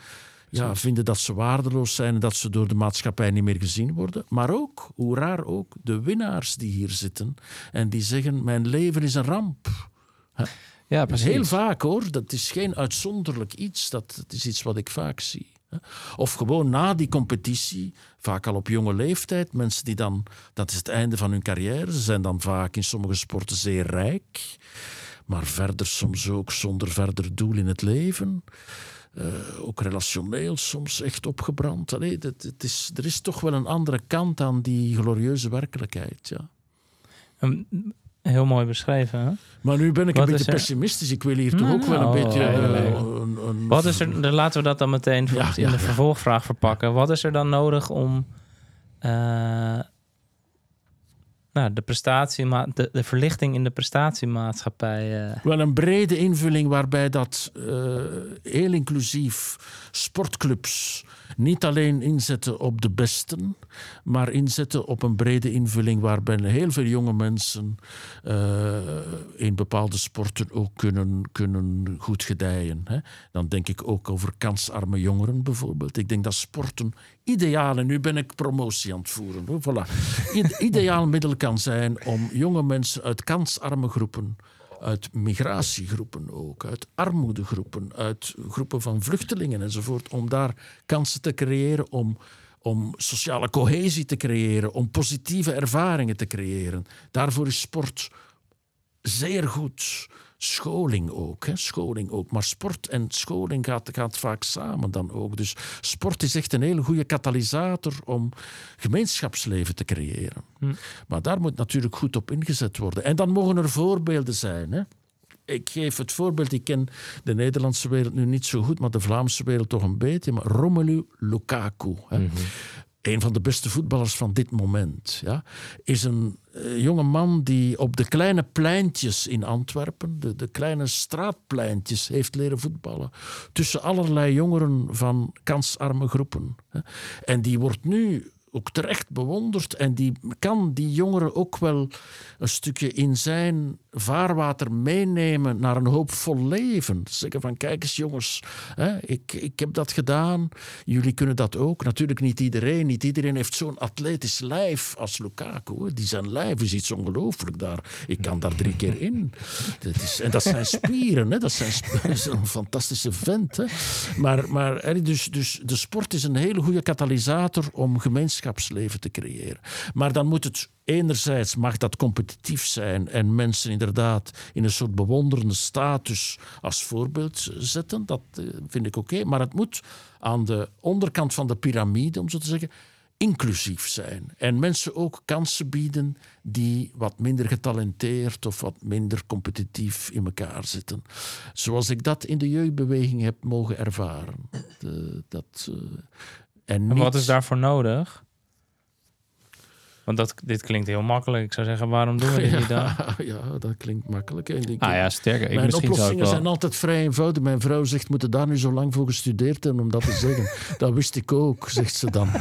ja, vinden dat ze waardeloos zijn en dat ze door de maatschappij niet meer gezien worden. Maar ook, hoe raar ook, de winnaars die hier zitten en die zeggen: Mijn leven is een ramp. Ja, is precies. heel vaak hoor. Dat is geen uitzonderlijk iets. Dat, dat is iets wat ik vaak zie. Of gewoon na die competitie, vaak al op jonge leeftijd, mensen die dan, dat is het einde van hun carrière, ze zijn dan vaak in sommige sporten zeer rijk, maar verder soms ook zonder verder doel in het leven. Eh, ook relationeel soms echt opgebrand. Allee, dat, het is, er is toch wel een andere kant aan die glorieuze werkelijkheid. Ja. Heel mooi beschreven. Hè? Maar nu ben ik Wat een beetje er- pessimistisch. Ik wil hier toch Nee, ook wel een nou, beetje. nee, eh, nee. een- een- Wat is er, dan laten we dat dan meteen Ja, in ja, de vervolgvraag verpakken. Wat is er dan nodig om eh, nou, de, prestatie, de, de verlichting in de prestatiemaatschappij. eh, Wel een brede invulling waarbij dat eh, heel inclusief sportclubs niet alleen inzetten op de besten, maar inzetten op een brede invulling waarbij heel veel jonge mensen eh, in bepaalde sporten ook kunnen, kunnen goed gedijen. Hè. Dan denk ik ook over kansarme jongeren bijvoorbeeld. Ik denk dat sporten ideaal, en nu ben ik promotie aan het voeren, hoor, voilà, I- ideaal middel kan zijn om jonge mensen uit kansarme groepen uit migratiegroepen ook, uit armoedegroepen, uit groepen van vluchtelingen enzovoort, om daar kansen te creëren, om, om sociale cohesie te creëren, om positieve ervaringen te creëren. Daarvoor is sport zeer goed. Scholing ook, hè? scholing ook. Maar sport en scholing gaat, gaat vaak samen dan ook. Dus sport is echt een hele goede katalysator om gemeenschapsleven te creëren. Maar daar moet natuurlijk goed op ingezet worden. En dan mogen er voorbeelden zijn. Hè? Ik geef het voorbeeld, ik ken de Nederlandse wereld nu niet zo goed, maar de Vlaamse wereld toch een beetje. Maar Romelu Lukaku, hè? Een van de beste voetballers van dit moment, ja? is een eh, jonge man die op de kleine pleintjes in Antwerpen, de, de kleine straatpleintjes, heeft leren voetballen. Tussen allerlei jongeren van kansarme groepen. Hè? En die wordt nu ook terecht bewonderd. En die kan die jongeren ook wel een stukje in zijn vaarwater meenemen naar een hoopvol leven. Zeggen van, kijk eens jongens, hè, ik, ik heb dat gedaan. Jullie kunnen dat ook. Natuurlijk niet iedereen. Niet iedereen heeft zo'n atletisch lijf als Lukaku. Die zijn lijf is iets ongelooflijk daar. Ik kan daar drie keer in. Dat is, en dat zijn spieren. Hè. Dat, zijn, een fantastische vent. Hè. Maar, maar dus, dus de sport is een hele goede katalysator om gemeenschapsleven te creëren. Maar dan moet het enerzijds mag dat competitief zijn en mensen inderdaad in een soort bewonderende status als voorbeeld zetten. Dat eh, vind ik oké. Maar het moet aan de onderkant van de piramide, om zo te zeggen, inclusief zijn. En mensen ook kansen bieden die wat minder getalenteerd of wat minder competitief in elkaar zitten. Zoals ik dat in de jeugdbeweging heb mogen ervaren. De- dat, eh, en en niet, wat is daarvoor nodig? Want dat, dit klinkt heel makkelijk. Ik zou zeggen, waarom doen we dit niet dan? Ja, dat klinkt makkelijk. En ik- Ah ja, sterker. Ik Mijn misschien zou ik oplossingen wel... zijn altijd vrij eenvoudig. Mijn vrouw zegt, moet je daar nu zo lang voor gestudeerd hebben om dat te zeggen? dat wist ik ook, zegt ze dan.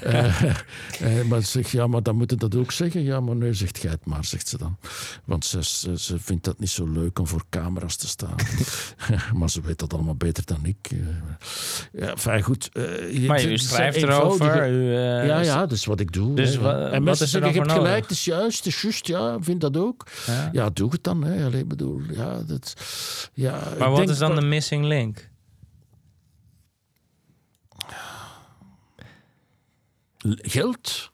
Eh, eh, maar ik zeg, ja, maar dan moet je dat ook zeggen. Ja, maar nee, zegt jij het maar, zegt ze dan. Want ze, ze, ze vindt dat niet zo leuk om voor camera's te staan. maar ze weet dat allemaal beter dan ik. Eh, Ja, fijn, goed. je- Maar u schrijft erover. U, ja, ja, dat is wat ik doe. Dus en mensen zeggen, je hebt gelijk, het is juist, het is juist. Ja, vind dat ook. ja. Ja, doe het dan. Hè. Allee, bedoel, ja, dat, ja, Maar wat is dan dat- de missing link? Geld?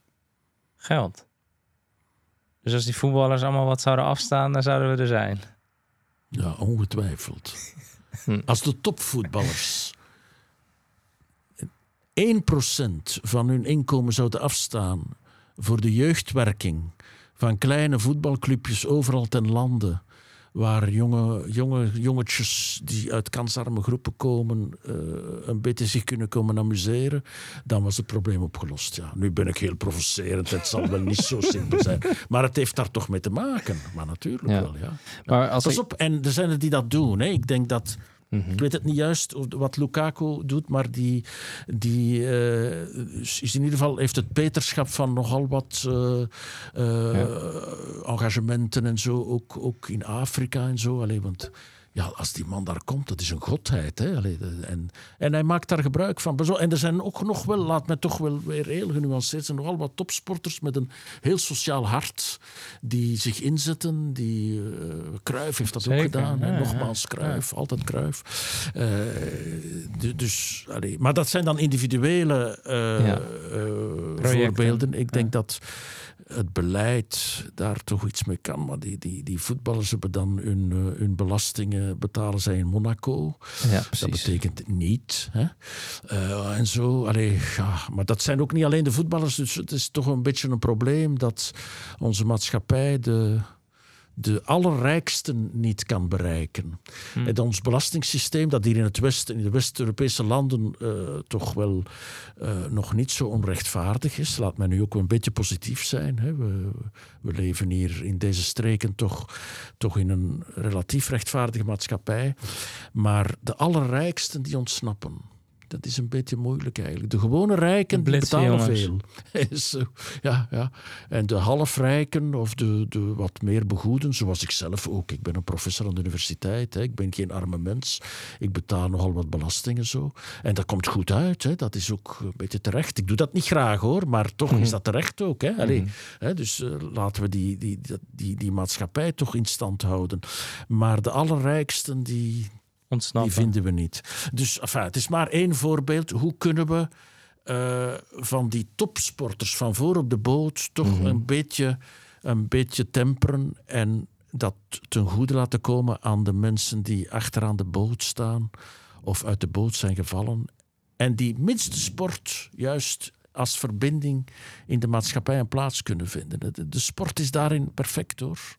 Geld. Dus als die voetballers allemaal wat zouden afstaan, dan zouden we er zijn. Ja, ongetwijfeld. Hm. Als de topvoetballers 1% van hun inkomen zouden afstaan voor de jeugdwerking van kleine voetbalclubjes overal ten lande, waar jonge, jonge jongetjes die uit kansarme groepen komen eh, een beetje zich kunnen komen amuseren, dan was het probleem opgelost. Ja, nu ben ik heel provocerend, het zal wel niet zo simpel zijn, maar het heeft daar toch mee te maken. Maar natuurlijk Ja. wel, ja. Maar als Pas ik- op, en er zijn er die dat doen. Hè. Ik denk dat Mhm. ik weet het niet juist wat Lukaku doet, maar die, die eh, is in ieder geval heeft het peterschap van nogal wat eh, eh, engagementen en zo, ook, ook in Afrika en zo. Allee, want ja, als die man daar komt, dat is een godheid. Hè? Allee, en, en hij maakt daar gebruik van. En er zijn ook nog wel, laat me toch wel weer heel genuanceerd zijn, nogal wat topsporters met een heel sociaal hart die zich inzetten. Die, uh, Cruijff heeft dat ook gedaan. Nogmaals, Cruijff, altijd Cruijff. Eh, du- dus, allee, maar dat zijn dan individuele eh, Ja. eh, voorbeelden. Ik denk dat het beleid daar toch iets mee kan. Maar die, die, die voetballers hebben dan hun, eh, hun belastingen betalen zij in Monaco. ja, Dat betekent niet. Hè? Eh, en zo, allee, ja, maar dat zijn ook niet alleen de voetballers. Dus het is toch een beetje een probleem dat onze maatschappij de, de allerrijksten niet kan bereiken. Hm. En ons belastingssysteem, dat hier in het Westen, in de West-Europese landen, eh, toch wel eh, nog niet zo onrechtvaardig is. Laat mij nu ook een beetje positief zijn. Hè. We, we leven hier in deze streken toch, toch in een relatief rechtvaardige maatschappij. Maar de allerrijksten die ontsnappen. Dat is een beetje moeilijk eigenlijk. De gewone rijken De betalen veel. Ja, ja. En de halfrijken of de, de wat meer begoeden, zoals ik zelf ook. Ik ben een professor aan de universiteit. Hè. Ik ben geen arme mens. Ik betaal nogal wat belastingen zo. En dat komt goed uit. Hè. Dat is ook een beetje terecht. Ik doe dat niet graag hoor, maar toch is dat terecht ook. Hè. Allee, hè, dus eh, laten we die, die, die, die, die maatschappij toch in stand houden. Maar de allerrijksten, die, Ontsnappen. die vinden we niet. Dus enfin, het is maar één voorbeeld. Hoe kunnen we eh, van die topsporters van voor op de boot toch een, beetje, een beetje temperen en dat ten goede laten komen aan de mensen die achteraan de boot staan of uit de boot zijn gevallen en die minste sport juist als verbinding in de maatschappij een plaats kunnen vinden. De, de sport is daarin perfect hoor.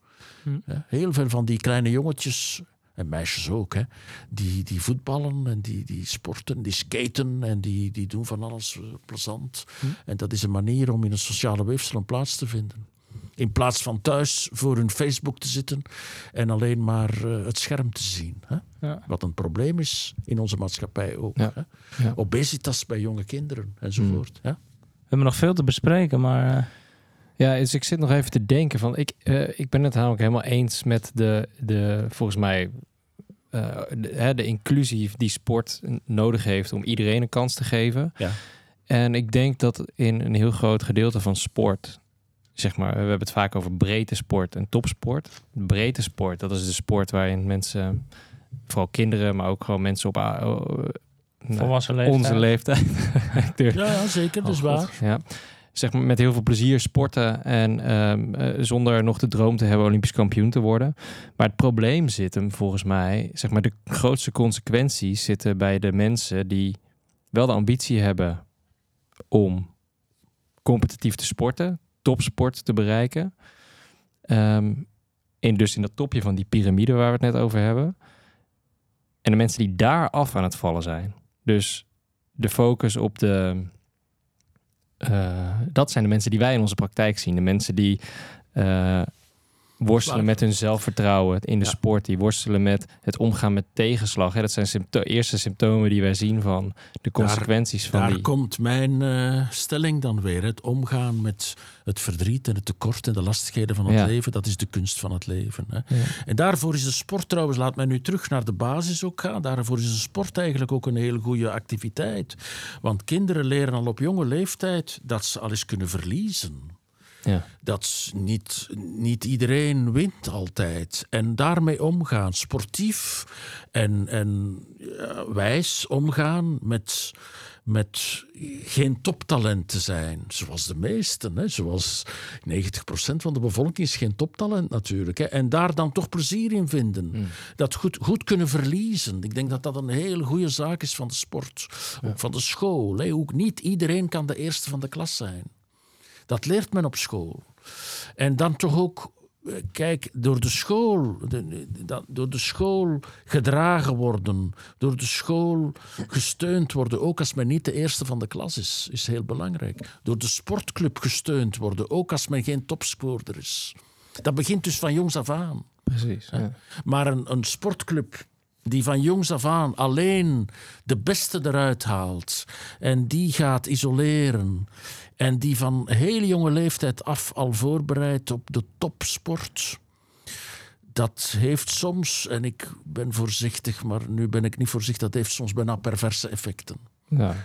Ja, Heel veel van die kleine jongetjes, en meisjes ook, hè, die, die voetballen en die, die sporten, die skaten en die, die doen van alles eh, plezant. En dat is een manier om in een sociale weefsel een plaats te vinden. In plaats van thuis voor hun Facebook te zitten en alleen maar eh, het scherm te zien. Hè? Ja. Wat een probleem is in onze maatschappij ook. Ja. Hè? Ja. Obesitas bij jonge kinderen enzovoort. Ja? We hebben nog veel te bespreken, maar eh, Ja, dus ik zit nog even te denken van, ik, eh, ik ben het namelijk helemaal eens met de, de volgens mij, eh, de, hè, de inclusie die sport nodig heeft om iedereen een kans te geven. Ja. En ik denk dat in een heel groot gedeelte van sport, zeg maar, we hebben het vaak over breedte sport en topsport. Breedte sport, dat is de sport waarin mensen, vooral kinderen, maar ook gewoon mensen op a- volwassen leeftijd. onze leeftijd. Ja, ja, zeker, dat is Oh, God, waar. Ja. Zeg maar met heel veel plezier sporten en ehm, eh, zonder nog de droom te hebben Olympisch kampioen te worden. Maar het probleem zit hem volgens mij, zeg maar de grootste consequenties zitten bij de mensen die wel de ambitie hebben om competitief te sporten, topsport te bereiken. En dus in dat topje van die piramide waar we het net over hebben. En de mensen die daar af aan het vallen zijn. Dus de focus op de. Eh, dat zijn de mensen die wij in onze praktijk zien. De mensen die eh, worstelen met hun zelfvertrouwen in de Ja. sport. Die worstelen met het omgaan met tegenslag. Hè. Dat zijn sympto- eerste symptomen die wij zien van de consequenties van Daar die. komt mijn eh, stelling dan weer. Het omgaan met het verdriet en het tekort en de lastigheden van het Ja. leven. Dat is de kunst van het leven. Hè. Ja. En daarvoor is de sport trouwens, laat mij nu terug naar de basis ook gaan. Daarvoor is de sport eigenlijk ook een hele goede activiteit. Want kinderen leren al op jonge leeftijd dat ze al eens kunnen verliezen. Ja. Dat niet, niet iedereen wint altijd. En daarmee omgaan, sportief en, en ja, wijs omgaan met, met geen toptalent te zijn. Zoals de meesten. Hè. Zoals 90% van de bevolking is geen toptalent natuurlijk. Hè. En daar dan toch plezier in vinden. Dat goed, goed kunnen verliezen. Ik denk dat dat een hele goede zaak is van de sport. Ook van de school. Hè. Ook niet iedereen kan de eerste van de klas zijn. Dat leert men op school. En dan toch ook, eh, kijk, door de school, de- de- dat- door de school gedragen worden, door de school gesteund worden, ook als men niet de eerste van de klas is, is heel belangrijk. Door de sportclub gesteund worden, ook als men geen topscorer is. Dat begint dus van jongs af aan. Precies. Ja. Maar een, een sportclub die van jongs af aan alleen de beste eruit haalt en die gaat isoleren en die van heel jonge leeftijd af al voorbereidt op de topsport. Dat heeft soms, en ik ben voorzichtig, maar nu ben ik niet voorzichtig, dat heeft soms bijna perverse effecten. Ja.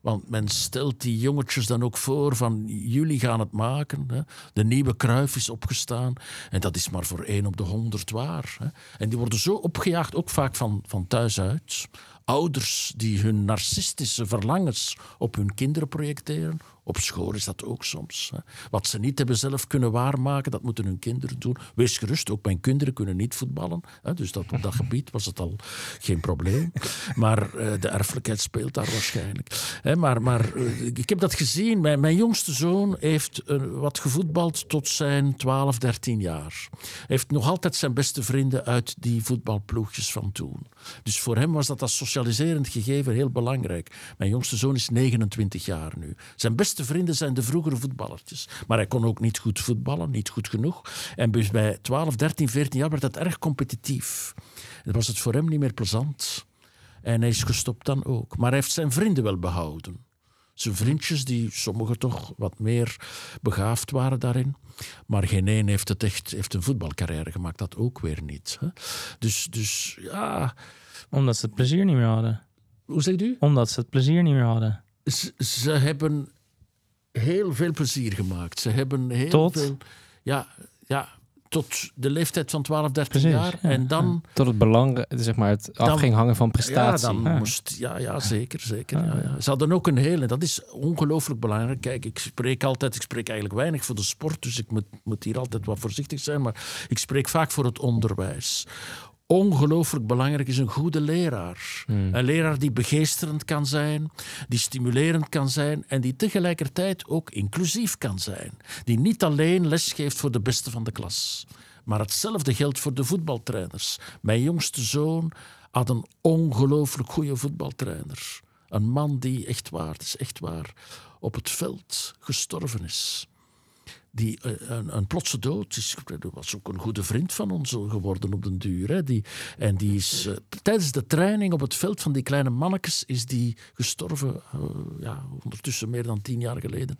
Want men stelt die jongetjes dan ook voor van jullie gaan het maken. Hè? De nieuwe Kruif is opgestaan. En dat is maar voor één op de honderd waar. Hè? En die worden zo opgejaagd, ook vaak van, van thuis uit. Ouders die hun narcistische verlangens op hun kinderen projecteren. Op school is dat ook soms. Hè? Wat ze niet hebben zelf kunnen waarmaken, dat moeten hun kinderen doen. Wees gerust, ook mijn kinderen kunnen niet voetballen. Hè? Dus dat, op dat gebied was het al geen probleem. Maar eh, de erfelijkheid speelt daar waarschijnlijk. Hè, maar maar eh, ik heb dat gezien. Mijn, jongste zoon heeft eh, wat gevoetbald tot zijn 12, 13 jaar. Hij heeft nog altijd zijn beste vrienden uit die voetbalploegjes van toen. Dus voor hem was dat als socialiserend gegeven heel belangrijk. Mijn jongste zoon is 29 jaar nu. Zijn beste vrienden zijn de vroegere voetballertjes. Maar hij kon ook niet goed voetballen, niet goed genoeg. En dus bij 12, 13, 14 jaar werd het erg competitief. Dan was het voor hem niet meer plezant. En hij is gestopt dan ook. Maar hij heeft zijn vrienden wel behouden. Zijn vriendjes, die sommigen toch wat meer begaafd waren daarin. Maar geen één heeft, het echt, heeft een voetbalcarrière gemaakt, dat ook weer niet. Hè. Dus, dus ja, Omdat ze het plezier niet meer hadden. hoe zegt u? Omdat ze het plezier niet meer hadden. Ze hebben heel veel plezier gemaakt. Ze hebben heel Tot? veel... Ja, ja, tot de leeftijd van 12, 13 Precies, jaar. ja, en dan... Tot het belang, zeg maar, het af Dan- ging hangen van Ja, prestatie. dan Ja. moest, ja, ja, zeker. zeker ja, ja. Ze hadden ook een hele, dat is ongelooflijk belangrijk. Kijk, ik spreek altijd, ik spreek eigenlijk weinig voor de sport, dus ik moet, moet hier altijd wat voorzichtig zijn, maar ik spreek vaak voor het onderwijs. Ongelooflijk belangrijk is een goede leraar. Een leraar die begeesterend kan zijn, die stimulerend kan zijn en die tegelijkertijd ook inclusief kan zijn. Die niet alleen lesgeeft voor de beste van de klas. Maar hetzelfde geldt voor de voetbaltrainers. Mijn jongste zoon had een ongelooflijk goede voetbaltrainer. Een man die echt waar, het is echt waar, op het veld gestorven is. Die eh, een, een plotse dood is. Dat was ook een goede vriend van ons geworden op den duur. Hè. Die, en die is eh, tijdens de training op het veld van die kleine mannetjes is die gestorven. eh, ja, ondertussen meer dan tien jaar geleden.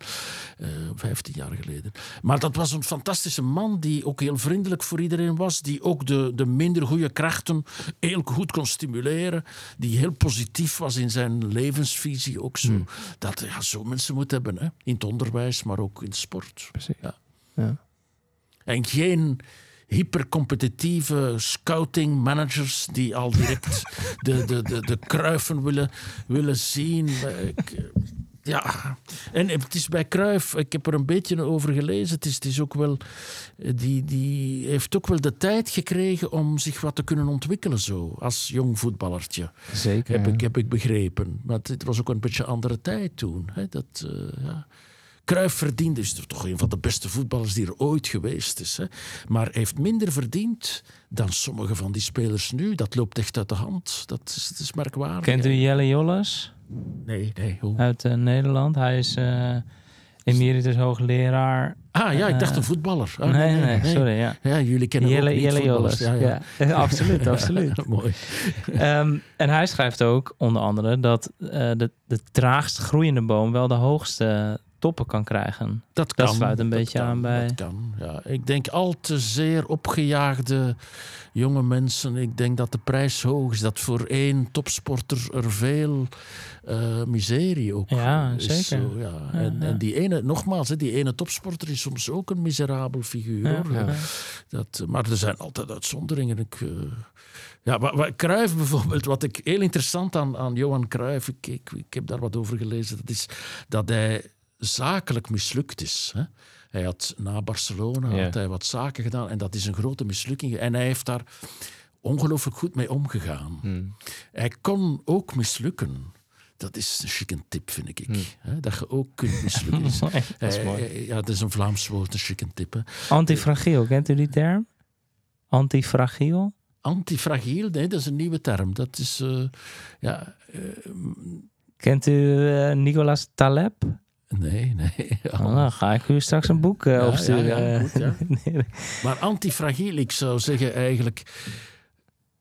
eh, Vijftien jaar geleden. Maar dat was een fantastische man die ook heel vriendelijk voor iedereen was. Die ook de, de minder goede krachten heel goed kon stimuleren. Die heel positief was in zijn levensvisie ook zo. Dat ja, zo mensen moeten hebben. Hè. In het onderwijs, maar ook in de sport. Precies. Ja. En geen hypercompetitieve scouting managers die al direct de, de, de, de kruifen willen, willen zien. Ik- Ja, en het is bij Kruif, ik heb er een beetje over gelezen. Het is, het is ook wel, die, die heeft ook wel de tijd gekregen om zich wat te kunnen ontwikkelen, zo als jong voetballertje. Zeker. Heb, ja. ik, heb ik begrepen. Maar het, het was ook een beetje andere tijd toen. Hè? Dat, eh, ja. Cruijff verdiende, is er toch een van de beste voetballers die er ooit geweest is. Hè? Maar heeft minder verdiend dan sommige van die spelers nu. Dat loopt echt uit de hand. Dat is, dat is merkwaardig. Kent u Jelle Jolles Nee, nee. Hoe? uit eh, Nederland? Hij is eh, emeritus hoogleraar. Ah ja, ik dacht Eh, een voetballer. Ah, nee, nee, sorry. Ja. Ja, jullie kennen ook Jelle, niet Jelle. Jolles. Ja, ja. Ja, absoluut, absoluut. Mooi. Ehm, en hij schrijft ook onder andere dat de, de traagst groeiende boom wel de hoogste stoppen kan krijgen. Dat, Dat kan, sluit een beetje kan, aan bij- Dat kan, ja. Ik denk al te zeer opgejaagde jonge mensen. Ik denk dat de prijs hoog is. Dat voor één topsporter er veel eh, miserie ook Ja, is. zeker. Zo, ja. En, ja. en die ene, nogmaals, die ene topsporter is soms ook een miserabel figuur. Ja, hoor. ja. Dat, maar er zijn altijd uitzonderingen. Ik, eh, ja, Cruijff bijvoorbeeld, wat ik heel interessant aan, aan Johan Cruijff, ik, ik, ik heb daar wat over gelezen, dat is dat hij zakelijk mislukt is. Hè. Hij had na Barcelona Ja. had hij wat zaken gedaan en dat is een grote mislukking. En hij heeft daar ongelooflijk goed mee omgegaan. Hmm. Hij kon ook mislukken. Dat is een chique tip, vind ik. Hè, dat je ook kunt mislukken. Mooi. Dat is mooi. ja, dat is een Vlaams woord, een chique tip. Hè. Antifragiel, kent u die term? Antifragiel? Antifragiel, nee, dat is een nieuwe term. Dat is, eh, ja, eh, Kent u eh, Nicolas Taleb? Nee, nee. Oh, dan ga ik u straks een boek eh, Ja, opsturen. ja, ja, goed, ja. Nee, Maar antifragiel, ik zou zeggen eigenlijk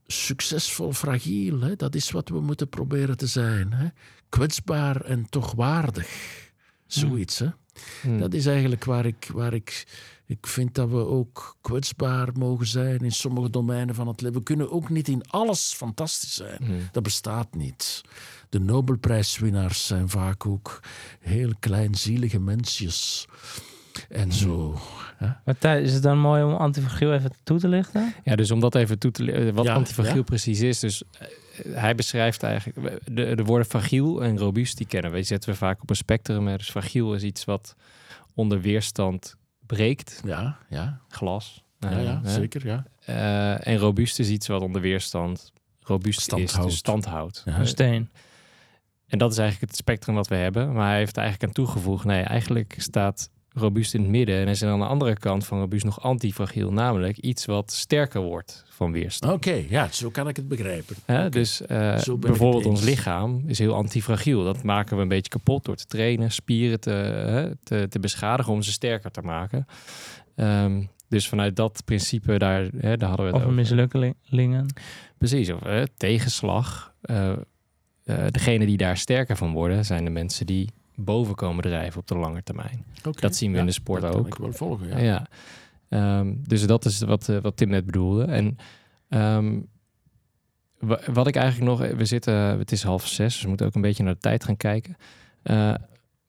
succesvol fragiel. Hè? Dat is wat we moeten proberen te zijn. Hè? Kwetsbaar en toch waardig. Zoiets, hè? Hmm. Dat is eigenlijk waar ik, waar ik... Ik vind dat we ook kwetsbaar mogen zijn in sommige domeinen van het leven. We kunnen ook niet in alles fantastisch zijn. Hmm. Dat bestaat niet. De Nobelprijswinnaars zijn vaak ook heel kleinzielige mensjes. En zo. Hè? Maar Thijs, is het dan mooi om antifragiel even toe te lichten? Ja, dus om dat even toe te le- wat Ja, antifragiel ja. precies is. Dus eh, hij beschrijft eigenlijk de, de woorden fragiel en robuust, die kennen we. Die zetten we vaak op een spectrum. hè. Dus fragiel is iets wat onder weerstand breekt, Ja, ja, glas. ja, eh, ja hè. zeker. Ja. Eh, en robuust is iets wat onder weerstand robuust Stand is, houdt. dus stand houdt. Ja. Een steen. En dat is eigenlijk het spectrum wat we hebben. Maar hij heeft er eigenlijk aan toegevoegd, nee, eigenlijk staat robuust in het midden. En is er aan de andere kant van robuust nog antifragiel, namelijk iets wat sterker wordt van weerstand. Oké, ja, zo kan ik het begrijpen. Hè, Dus eh, bijvoorbeeld ons lichaam is heel antifragiel. Dat maken we een beetje kapot door te trainen, spieren te, hè, te, te beschadigen om ze sterker te maken. Ehm, dus vanuit dat principe, daar, hè, daar hadden we het Of een over. mislukkelingen. Precies, of hè, tegenslag. Eh, eh, degene die daar sterker van worden, zijn de mensen die boven komen drijven op de lange termijn. Dat zien we ja, in de sport ook. ik wel volgen, ja. Ja. Ehm, dus dat is wat, eh, wat Tim net bedoelde. En ehm, wa- wat ik eigenlijk nog... We zitten... Het is half zes, dus we moeten ook een beetje naar de tijd gaan kijken. Eh,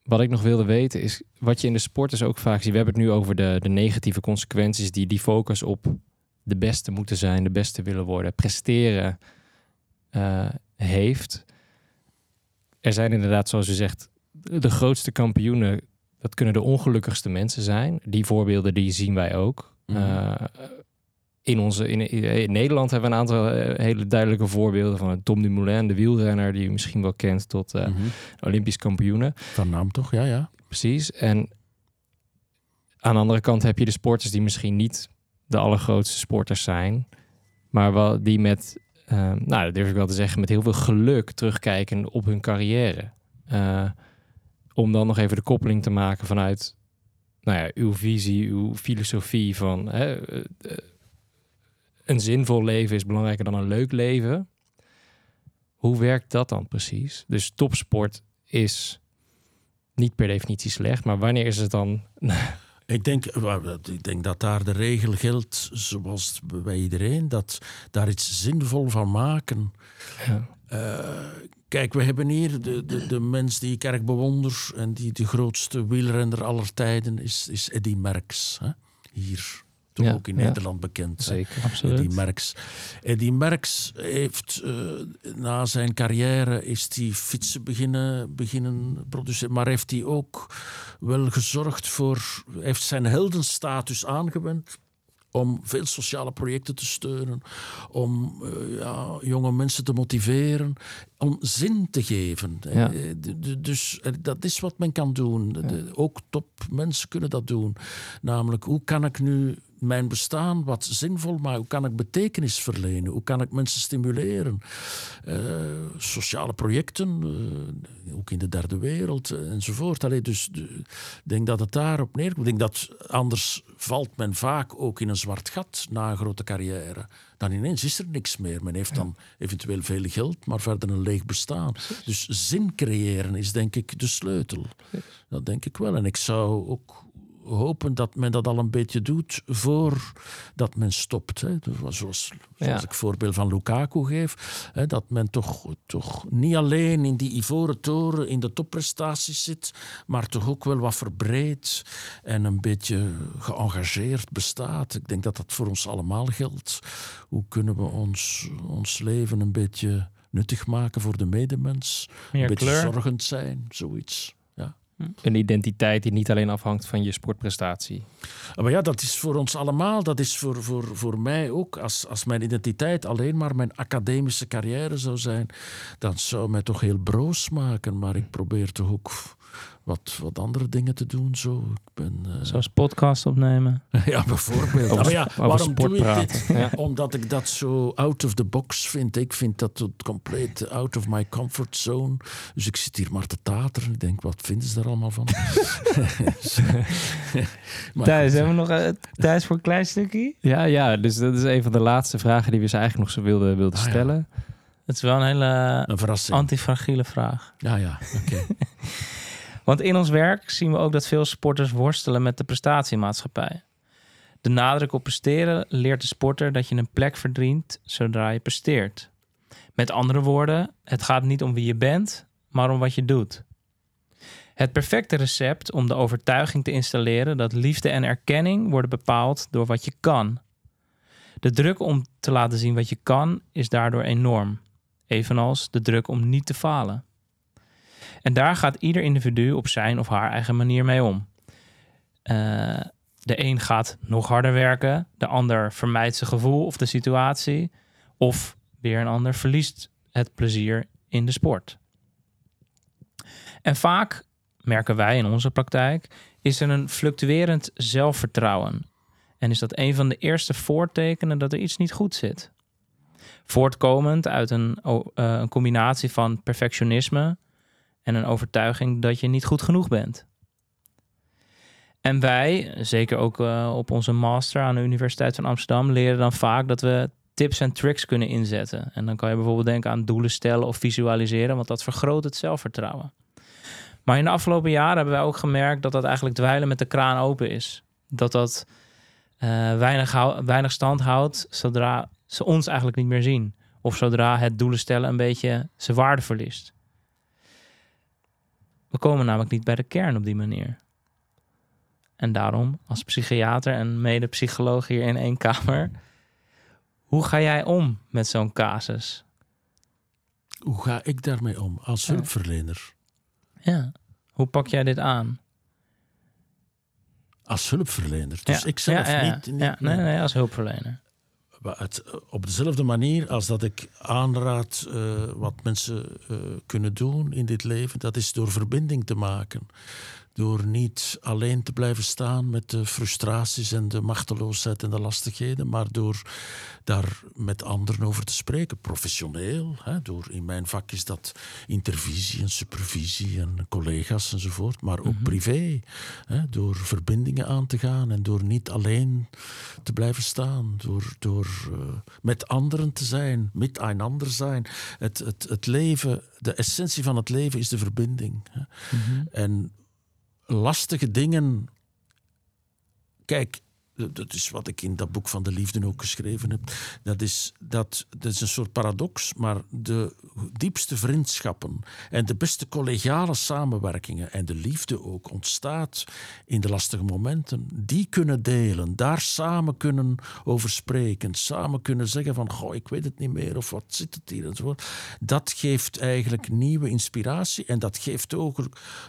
wat ik nog wilde weten is... Wat je in de sport dus ook vaak ziet... We hebben het nu over de, de negatieve consequenties... die die focus op de beste moeten zijn... de beste willen worden, presteren eh, heeft. Er zijn inderdaad, zoals u zegt... de grootste kampioenen dat kunnen de ongelukkigste mensen zijn. Die voorbeelden die zien wij ook. Mhm. Eh, in, onze, in, in Nederland hebben we een aantal eh, hele duidelijke voorbeelden van Tom Dumoulin, de wielrenner die u misschien wel kent, tot eh, Mhm. Olympisch kampioenen. Van naam toch, ja, ja. Precies. En aan de andere kant heb je de sporters die misschien niet de allergrootste sporters zijn, maar wel die met, eh, nou, dat durf ik wel te zeggen, met heel veel geluk terugkijken op hun carrière. Eh, om dan nog even de koppeling te maken vanuit nou ja, uw visie, uw filosofie van hè, eh, eh, een zinvol leven is belangrijker dan een leuk leven. Hoe werkt dat dan precies? Dus topsport is niet per definitie slecht, maar wanneer is het dan? Ik denk, wel, ik denk dat daar de regel geldt, zoals bij iedereen, dat daar iets zinvol van maken. Ja. Eh, kijk, we hebben hier de, de, de mens die ik erg bewonder en die de grootste wielrenner aller tijden is, is Eddy Merckx. Hè? Hier, Ja, ook in. Nederland bekend. hè? Zeker. Eddy Absoluut. Merckx. Eddy Merckx heeft eh, na zijn carrière is hij fietsen beginnen, beginnen produceren. Maar heeft hij ook wel gezorgd voor... heeft zijn heldenstatus aangewend om veel sociale projecten te steunen, om eh, ja, jonge mensen te motiveren, om zin te geven. Ja. Eh, Dus dat is wat men kan doen. De- ook topmensen kunnen dat doen. Namelijk, hoe kan ik nu mijn bestaan wat zinvol maken? Hoe kan ik betekenis verlenen? Hoe kan ik mensen stimuleren? Eh, sociale projecten, eh, ook in de derde wereld eh, enzovoort. Allee, dus de- ik denk dat het daarop neerkomt. Ik denk dat anders valt men vaak ook in een zwart gat na een grote carrière. Dan ineens is er niks meer. Men heeft dan eventueel veel geld, maar verder een leeg bestaan. Dus zin creëren is denk ik de sleutel. Dat denk ik wel. En ik zou ook hopen dat men dat al een beetje doet voordat men stopt. Hè. Zoals, zoals Ja. ik voorbeeld van Lukaku geef. Hè, dat men toch, toch niet alleen in die ivoren toren in de topprestaties zit, maar toch ook wel wat verbreed en een beetje geëngageerd bestaat. Ik denk dat dat voor ons allemaal geldt. Hoe kunnen we ons, ons leven een beetje nuttig maken voor de medemens? Meer een beetje kleur. zorgend zijn, zoiets. Ja. Een identiteit die niet alleen afhangt van je sportprestatie. Maar ja, dat is voor ons allemaal, dat is voor, voor, voor mij ook. Als, als mijn identiteit alleen maar mijn academische carrière zou zijn, dan zou mij toch heel broos maken. Maar ik probeer toch ook wat, wat andere dingen te doen. Zo. Ik ben, eh, Zoals podcast opnemen. ja, bijvoorbeeld. Over maar ja, waarom sport doe ik dit? Ja. Omdat ik dat zo out of the box vind. Ik vind dat het compleet out of my comfort zone. Dus ik zit hier maar te tateren. Ik denk, wat vinden ze daar allemaal van? Thijs, hebben we nog eh, tijd voor een klein stukje? Ja, ja, dus dat is een van de laatste vragen die we ze eigenlijk nog zo wilden, wilden Ah, ja. stellen. Het is wel een hele Een antifragiele vraag. Ja, ja, oké. Want in ons werk zien we ook dat veel sporters worstelen met de prestatiemaatschappij. De nadruk op presteren leert de sporter dat je een plek verdient zodra je presteert. Met andere woorden, het gaat niet om wie je bent, maar om wat je doet. Het perfecte recept om de overtuiging te installeren dat liefde en erkenning worden bepaald door wat je kan. De druk om te laten zien wat je kan is daardoor enorm, evenals de druk om niet te falen. En daar gaat ieder individu op zijn of haar eigen manier mee om. Eh, de een gaat nog harder werken, de ander vermijdt zijn gevoel of de situatie, of weer een ander verliest het plezier in de sport. En vaak, merken wij in onze praktijk, is er een fluctuerend zelfvertrouwen. En is dat een van de eerste voortekenen dat er iets niet goed zit. Voortkomend uit een, eh, een combinatie van perfectionisme, en een overtuiging dat je niet goed genoeg bent. En wij, zeker ook eh, op onze master aan de Universiteit van Amsterdam, leren dan vaak dat we tips en tricks kunnen inzetten. En dan kan je bijvoorbeeld denken aan doelen stellen of visualiseren, want dat vergroot het zelfvertrouwen. Maar in de afgelopen jaren hebben wij ook gemerkt dat dat eigenlijk dweilen met de kraan open is. Dat dat eh, weinig, weinig stand houdt zodra ze ons eigenlijk niet meer zien. Of zodra het doelen stellen een beetje zijn waarde verliest. We komen namelijk niet bij de kern op die manier. En daarom, als psychiater en mede-psycholoog hier in één kamer, hoe ga jij om met zo'n casus? Hoe ga ik daarmee om als hulpverlener? Ja. Hoe pak jij dit aan? Als hulpverlener. Dus ja. ik zelf ja, ja, niet... niet nee, nee, als hulpverlener. Het, op dezelfde manier als dat ik aanraad eh, wat mensen eh, kunnen doen in dit leven, dat is door verbinding te maken. Door niet alleen te blijven staan met de frustraties en de machteloosheid en de lastigheden, maar door daar met anderen over te spreken, professioneel. Hè, door, in mijn vak is dat intervisie en supervisie en collega's enzovoort, maar ook privé. Hè, door verbindingen aan te gaan en door niet alleen te blijven staan, door, door eh, met anderen te zijn, met einander zijn. Het, het, het leven, de essentie van het leven is de verbinding. Hè. En lastige dingen. Kijk, dat is wat ik in dat boek van de liefde ook geschreven heb. Dat is, dat, dat is een soort paradox, maar de diepste vriendschappen en de beste collegiale samenwerkingen en de liefde ook ontstaat in de lastige momenten. Die kunnen delen, daar samen kunnen over spreken, samen kunnen zeggen van goh, ik weet het niet meer of wat zit het hier enzovoort. Dat geeft eigenlijk nieuwe inspiratie en dat geeft ook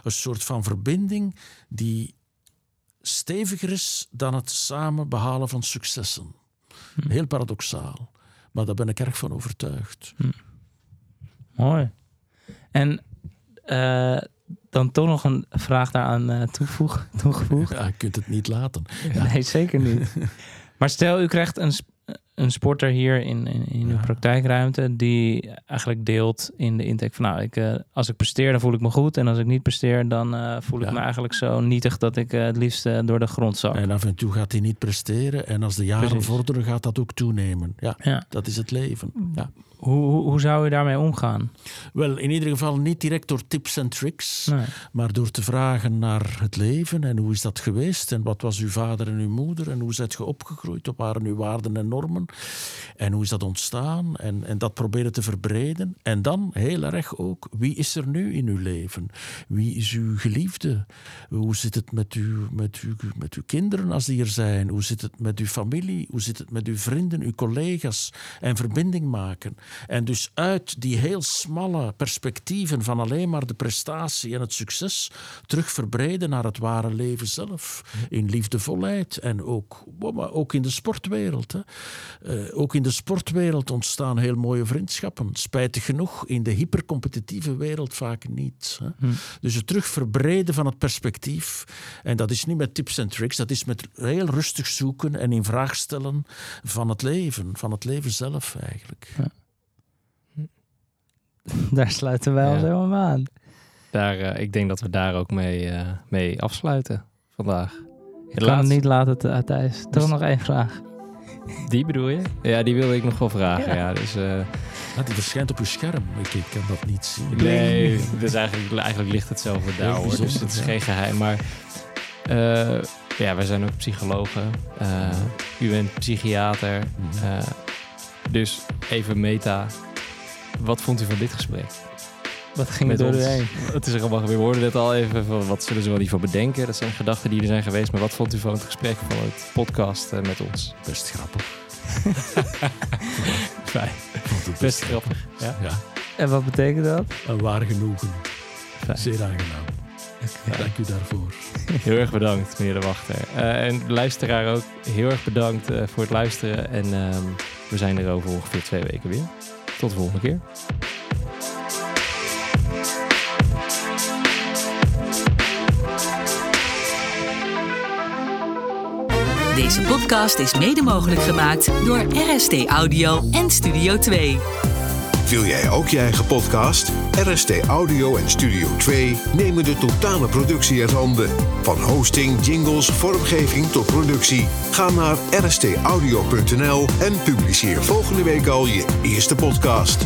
een soort van verbinding die steviger is dan het samen behalen van successen. Heel paradoxaal. Maar daar ben ik erg van overtuigd. Mooi. En eh, dan toch nog een vraag daaraan eh, toevoeg, toegevoegd. Ja, je kunt het niet laten. Nee, zeker niet. Maar stel, u krijgt een, een sporter hier in, in, Ja. praktijkruimte die eigenlijk deelt in de intake van nou, ik, eh, als ik presteer dan voel ik me goed en als ik niet presteer dan eh, voel ik me eigenlijk zo nietig dat ik eh, het liefst door de grond zak. En af en toe gaat hij niet presteren. En als de jaren Precies. vorderen, gaat dat ook toenemen. Ja, Ja. dat is het leven. Ja. Hoe, hoe, hoe zou je daarmee omgaan? Wel, in ieder geval niet direct door tips en tricks, Nee. maar door te vragen naar het leven en hoe is dat geweest en wat was uw vader en uw moeder en hoe zijt je opgegroeid, wat waren uw waarden en normen en hoe is dat ontstaan en, en dat proberen te verbreden. En dan heel erg ook, wie is er nu in uw leven? Wie is uw geliefde? Hoe zit het met uw, met, uw, met uw kinderen als die er zijn? Hoe zit het met uw familie? Hoe zit het met uw vrienden, uw collega's? En verbinding maken. En dus uit die heel smalle perspectieven van alleen maar de prestatie en het succes terug verbreden naar het ware leven zelf. In liefdevolheid en ook, ook in de sportwereld. Hè. Eh, ook in de sportwereld ontstaan heel mooie vriendschappen. Spijtig genoeg in de hypercompetitieve wereld vaak niet. Hè. Dus het terug verbreden van het perspectief. En dat is niet met tips en tricks, dat is met heel rustig zoeken en in vraag stellen van het leven, van het leven zelf eigenlijk. Daar sluiten wij ons helemaal aan. Daar, eh, ik denk dat we daar ook mee, eh, mee afsluiten vandaag. Ik kan het niet laten, Th- Thijs. Toch Dus- nog één vraag. Die bedoel je? Ja, die wilde ik nog wel vragen. Ja. Ja. dus, eh, die verschijnt op uw scherm, ik, ik kan dat niet zien. nee, dus eigenlijk, eigenlijk ligt hetzelfde daar hoor. Dus het is ja. geen geheim. Maar eh, ja, wij zijn ook psychologen. Eh, u bent psychiater. Eh, dus even meta. Wat vond u van dit gesprek? Wat ging er Met door u ons? heen? Het is er allemaal, we hoorden net al even van wat zullen ze wel niet van bedenken. Dat zijn gedachten die er zijn geweest. Maar wat vond u van het gesprek van het podcast eh, met ons? Best grappig. Fijn. Ik vond het Best grappig. Ja. Ja, En wat betekent dat? een waar genoegen. Fijn. Zeer aangenaam. Dank u daarvoor. Heel erg bedankt, meneer De Wachter. Eh, en de luisteraar ook heel erg bedankt eh, voor het luisteren. En ehm, we zijn er over ongeveer twee weken weer. Tot de volgende keer. Deze podcast is mede mogelijk gemaakt door RST Audio en Studio 2. Wil jij ook je eigen podcast? RST Audio en Studio 2 nemen de totale productie uit handen. Van hosting, jingles, vormgeving tot productie. Ga naar rstaudio.nl en publiceer volgende week al je eerste podcast.